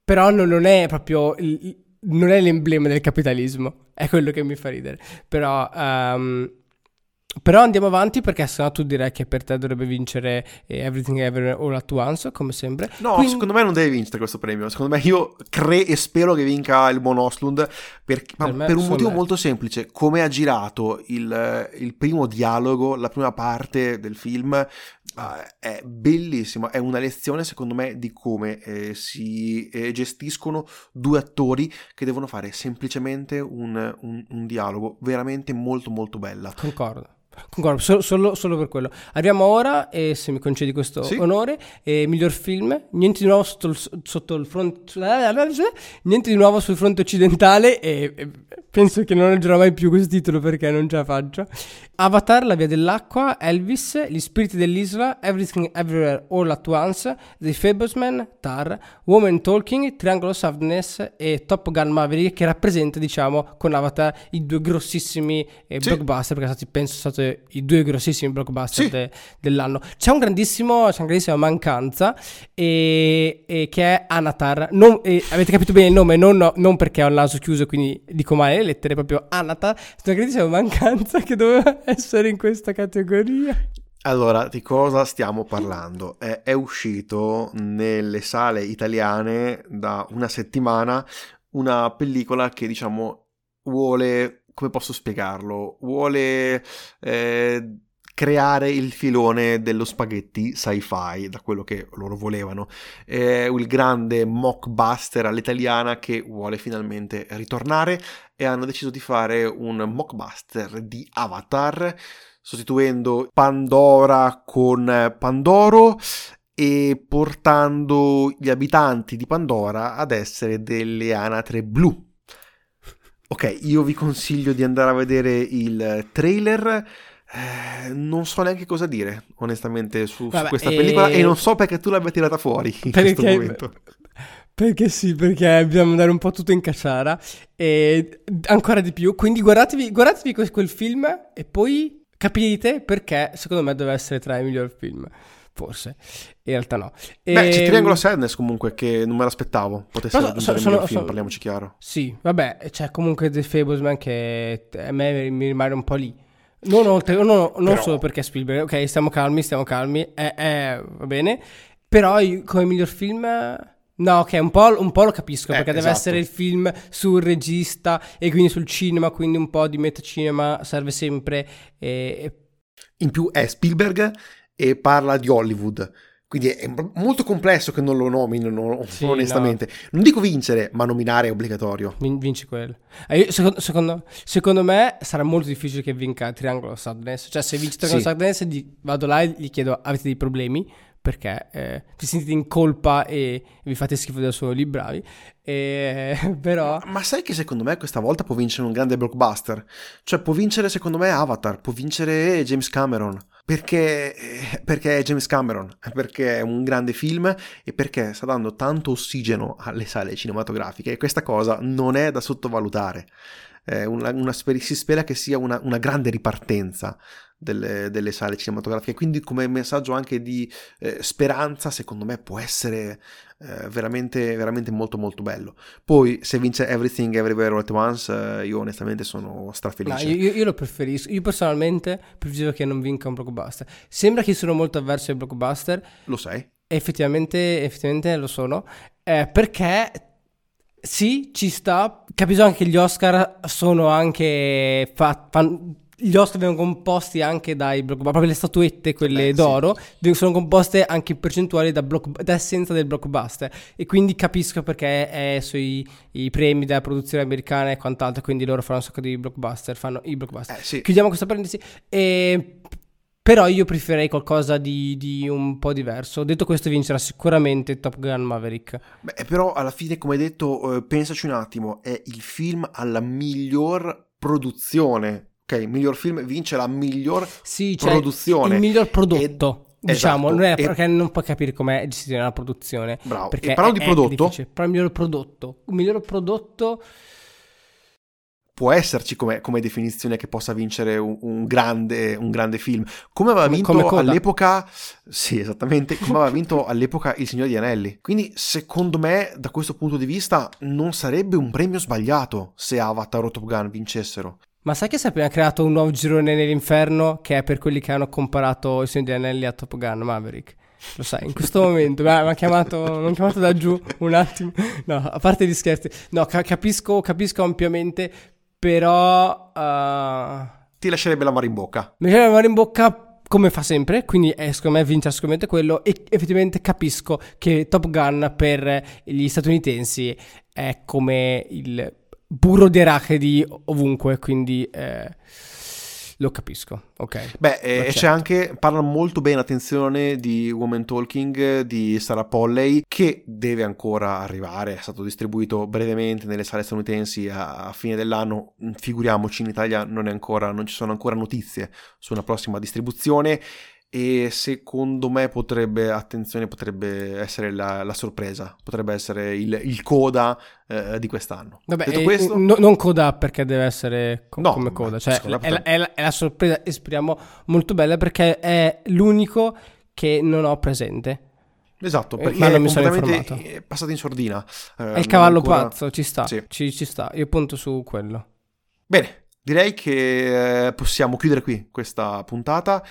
però non, è proprio il- non è l'emblema del capitalismo. È quello che mi fa ridere. Però ehm, però andiamo avanti perché sennò tu direi che per te dovrebbe vincere eh, Everything Ever All At Once, come sempre. No, Quindi- secondo me non deve vincere questo premio. Secondo me io cre- e spero che vinca il buon Oslund per, ma Per per un motivo me. molto semplice. Come ha girato il, il primo dialogo, la prima parte del film, eh, è bellissimo. È una lezione, secondo me, di come eh, si eh, gestiscono due attori che devono fare semplicemente un, un- un dialogo veramente molto molto bella. Concordo. Concordo, solo, solo- solo per quello. Arriviamo ora, e se mi concedi questo Sì. onore, eh, miglior film, niente di nuovo sotto il, sotto il fronte, niente di nuovo sul fronte occidentale e, e penso che non leggerò mai più questo titolo perché non ce la faccio. Avatar, La via dell'acqua, Elvis, Gli spiriti dell'isola, Everything Everywhere All At Once, The Fablesman, Tar, Woman Talking, Triangle of Sadness e Top Gun Maverick che rappresenta diciamo con Avatar i due grossissimi eh, Sì. blockbuster perché sono stati penso stati i due grossissimi blockbuster Sì. de- dell'anno. C'è un grandissimo c'è una grandissima mancanza e, e che è Anatar. Non- e avete capito bene il nome, non, non perché ho il naso chiuso quindi dico male le lettere, proprio Anatar. C'è una grandissima mancanza che doveva essere in questa categoria. Allora, di cosa stiamo parlando? È, è uscito nelle sale italiane da una settimana una pellicola che diciamo vuole, come posso spiegarlo? Vuole eh, creare il filone dello spaghetti sci-fi, da quello che loro volevano. È il grande mockbuster all'italiana che vuole finalmente ritornare e hanno deciso di fare un mockbuster di Avatar sostituendo Pandora con Pandoro e portando gli abitanti di Pandora ad essere delle anatre blu. Ok, io vi consiglio di andare a vedere il trailer. Eh, non so neanche cosa dire, onestamente, su, su Vabbè, questa e- pellicola e non so perché tu l'abbia tirata fuori in questo Perché, momento. perché sì, perché dobbiamo andare un po' tutto in cacciara e ancora di più. Quindi guardatevi, guardatevi quel, quel film e poi capite perché secondo me deve essere tra i migliori film. Forse, in realtà no. Beh, c'è Ehm, Triangle of Sadness comunque che non me l'aspettavo potesse raggiungere il sono- miglior sono- film, parliamoci chiaro. Sì, vabbè, c'è comunque The Fablesman che a me mi rimane un po' lì. Non, oltre, no, no, non Però- solo perché è Spielberg, ok, stiamo calmi, stiamo calmi, eh, eh, va bene. Però come miglior film No, ok, un po', un po lo capisco Eh, perché deve esatto. essere il film sul regista e quindi sul cinema, quindi un po' di metacinema serve sempre. E, e- In più è Spielberg e parla di Hollywood. Quindi è molto complesso che non lo nominino, Sì, onestamente. Non dico vincere, ma nominare è obbligatorio. vin- vince quello. Eh, io- secondo, secondo- secondo me sarà molto difficile che vinca Triangolo Sadness. Cioè, se vince Triangolo Sì. Sadness, gli- vado là e gli chiedo: avete dei problemi? Perché eh, vi sentite in colpa e vi fate schifo da soli, bravi. E, però. Ma sai che secondo me questa volta può vincere un grande blockbuster? Cioè può vincere secondo me Avatar, può vincere James Cameron. Perché, eh, perché è James Cameron, perché è un grande film e perché sta dando tanto ossigeno alle sale cinematografiche e questa cosa non è da sottovalutare. È una- una si spera che sia una, una grande ripartenza delle, delle sale cinematografiche, quindi come messaggio anche di eh, speranza, secondo me può essere eh, veramente, veramente molto molto bello. Poi se vince Everything Everywhere All At Once, eh, io onestamente sono No, strafelice. io, io- lo preferisco. Io personalmente preferisco che non vinca un blockbuster. Sembra che sono molto avverso ai blockbuster. Lo sai? Effettivamente, effettivamente lo sono. eh, perché sì, ci sta. Capisco anche che gli Oscar sono anche. fa- fan- gli Oscar vengono composti anche dai blockbuster, proprio le statuette, quelle Eh, sì. d'oro, veng- sono composte anche in percentuali da, block, da essenza del blockbuster. E quindi capisco perché è sui i premi della produzione americana e quant'altro. Quindi loro fanno un sacco di blockbuster, fanno i blockbuster. Eh sì. Chiudiamo questa parentesi. E... Però io preferirei qualcosa di, di un po' diverso. Detto questo, vincerà sicuramente Top Gun Maverick. Beh, però alla fine, come detto, eh, pensaci un attimo, è il film alla miglior produzione. Ok, il miglior film vince la miglior Sì, cioè produzione. il miglior prodotto. E- diciamo, esatto, non è e- perché non puoi capire com'è gestita una produzione. Bravo. Perché E parlando è- di prodotto, difficile. Però il miglior prodotto. Un miglior prodotto. Può esserci come, come definizione che possa vincere un, un grande, un grande film. Come aveva Come- vinto come all'epoca, sì, esattamente, come aveva vinto all'epoca Il Signore degli Anelli. Quindi, secondo me, da questo punto di vista, non sarebbe un premio sbagliato se Avatar o Top Gun vincessero. Ma sai che si è appena creato un nuovo girone nell'inferno che è per quelli che hanno comparato il Signore degli Anelli a Top Gun Maverick? Lo sai, in questo momento mi ha chiamato, chiamato da giù un attimo. No, a parte gli scherzi, no, ca- capisco, capisco ampiamente, però uh, Ti lascerebbe l'amaro in bocca. mi viene la mano in bocca come fa sempre, quindi eh, secondo me vince sicuramente quello e effettivamente capisco che Top Gun per gli statunitensi è come il burro di arachidi ovunque, quindi eh, lo capisco, ok. Beh, eh, e c'è anche, parla molto bene, attenzione, di Woman Talking eh, di Sarah Polley, che deve ancora arrivare, è stato distribuito brevemente nelle sale statunitensi a, a fine dell'anno, Mm, figuriamoci in Italia non, è ancora, non ci sono ancora notizie su una prossima distribuzione e secondo me potrebbe, attenzione, potrebbe essere la, la sorpresa, potrebbe essere il, il coda eh, di quest'anno. Vabbè, Detto eh, questo, no- non coda perché deve essere co- No, come coda, cioè è, la, è la- è la sorpresa, speriamo, molto bella perché è l'unico che non ho presente. esatto, eh, perché ma non mi sono informato. è passato in sordina. Eh, È il cavallo ancora- pazzo, ci sta, Sì. ci, ci sta, io punto su quello. Bene, direi che eh, possiamo chiudere qui questa puntata.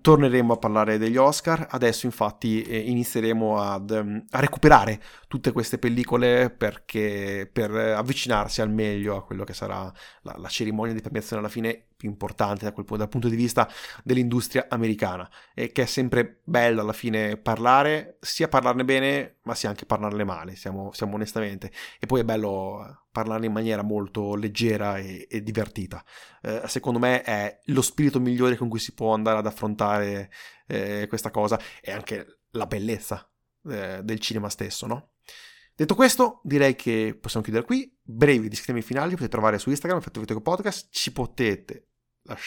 Torneremo a parlare degli Oscar. Adesso, infatti, eh, inizieremo ad, ehm, a recuperare tutte queste pellicole perché, per avvicinarsi al meglio a quello che sarà la, la cerimonia di premiazione alla fine più importante da quel, dal punto di vista dell'industria americana. E che è sempre bello alla fine parlare, sia parlarne bene, ma sia anche parlarne male, siamo, siamo onestamente. E poi è bello eh, parlarne in maniera molto leggera e, e divertita. Eh, secondo me è lo spirito migliore con cui si può andare ad affrontare eh, questa cosa e anche la bellezza eh, del cinema stesso, no? Detto questo, direi che possiamo chiudere qui. Brevi disclaimer finali li potete trovare su Instagram, Effetto Vertigo Podcast. Ci potete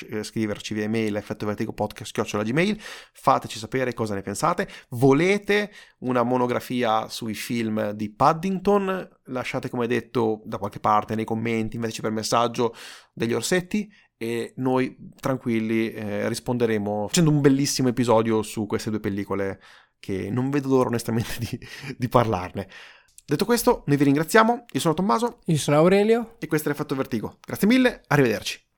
eh, scriverci via email effetto vertigo podcast chiocciola gmail fateci sapere cosa ne pensate volete una monografia sui film di Paddington lasciate come detto da qualche parte nei commenti invece per messaggio degli orsetti e noi tranquilli eh, risponderemo facendo un bellissimo episodio su queste due pellicole che non vedo l'ora onestamente di, di parlarne. Detto questo, noi vi ringraziamo, io sono Tommaso Io sono Aurelio. e questo è l'effetto vertigo. Grazie mille, arrivederci.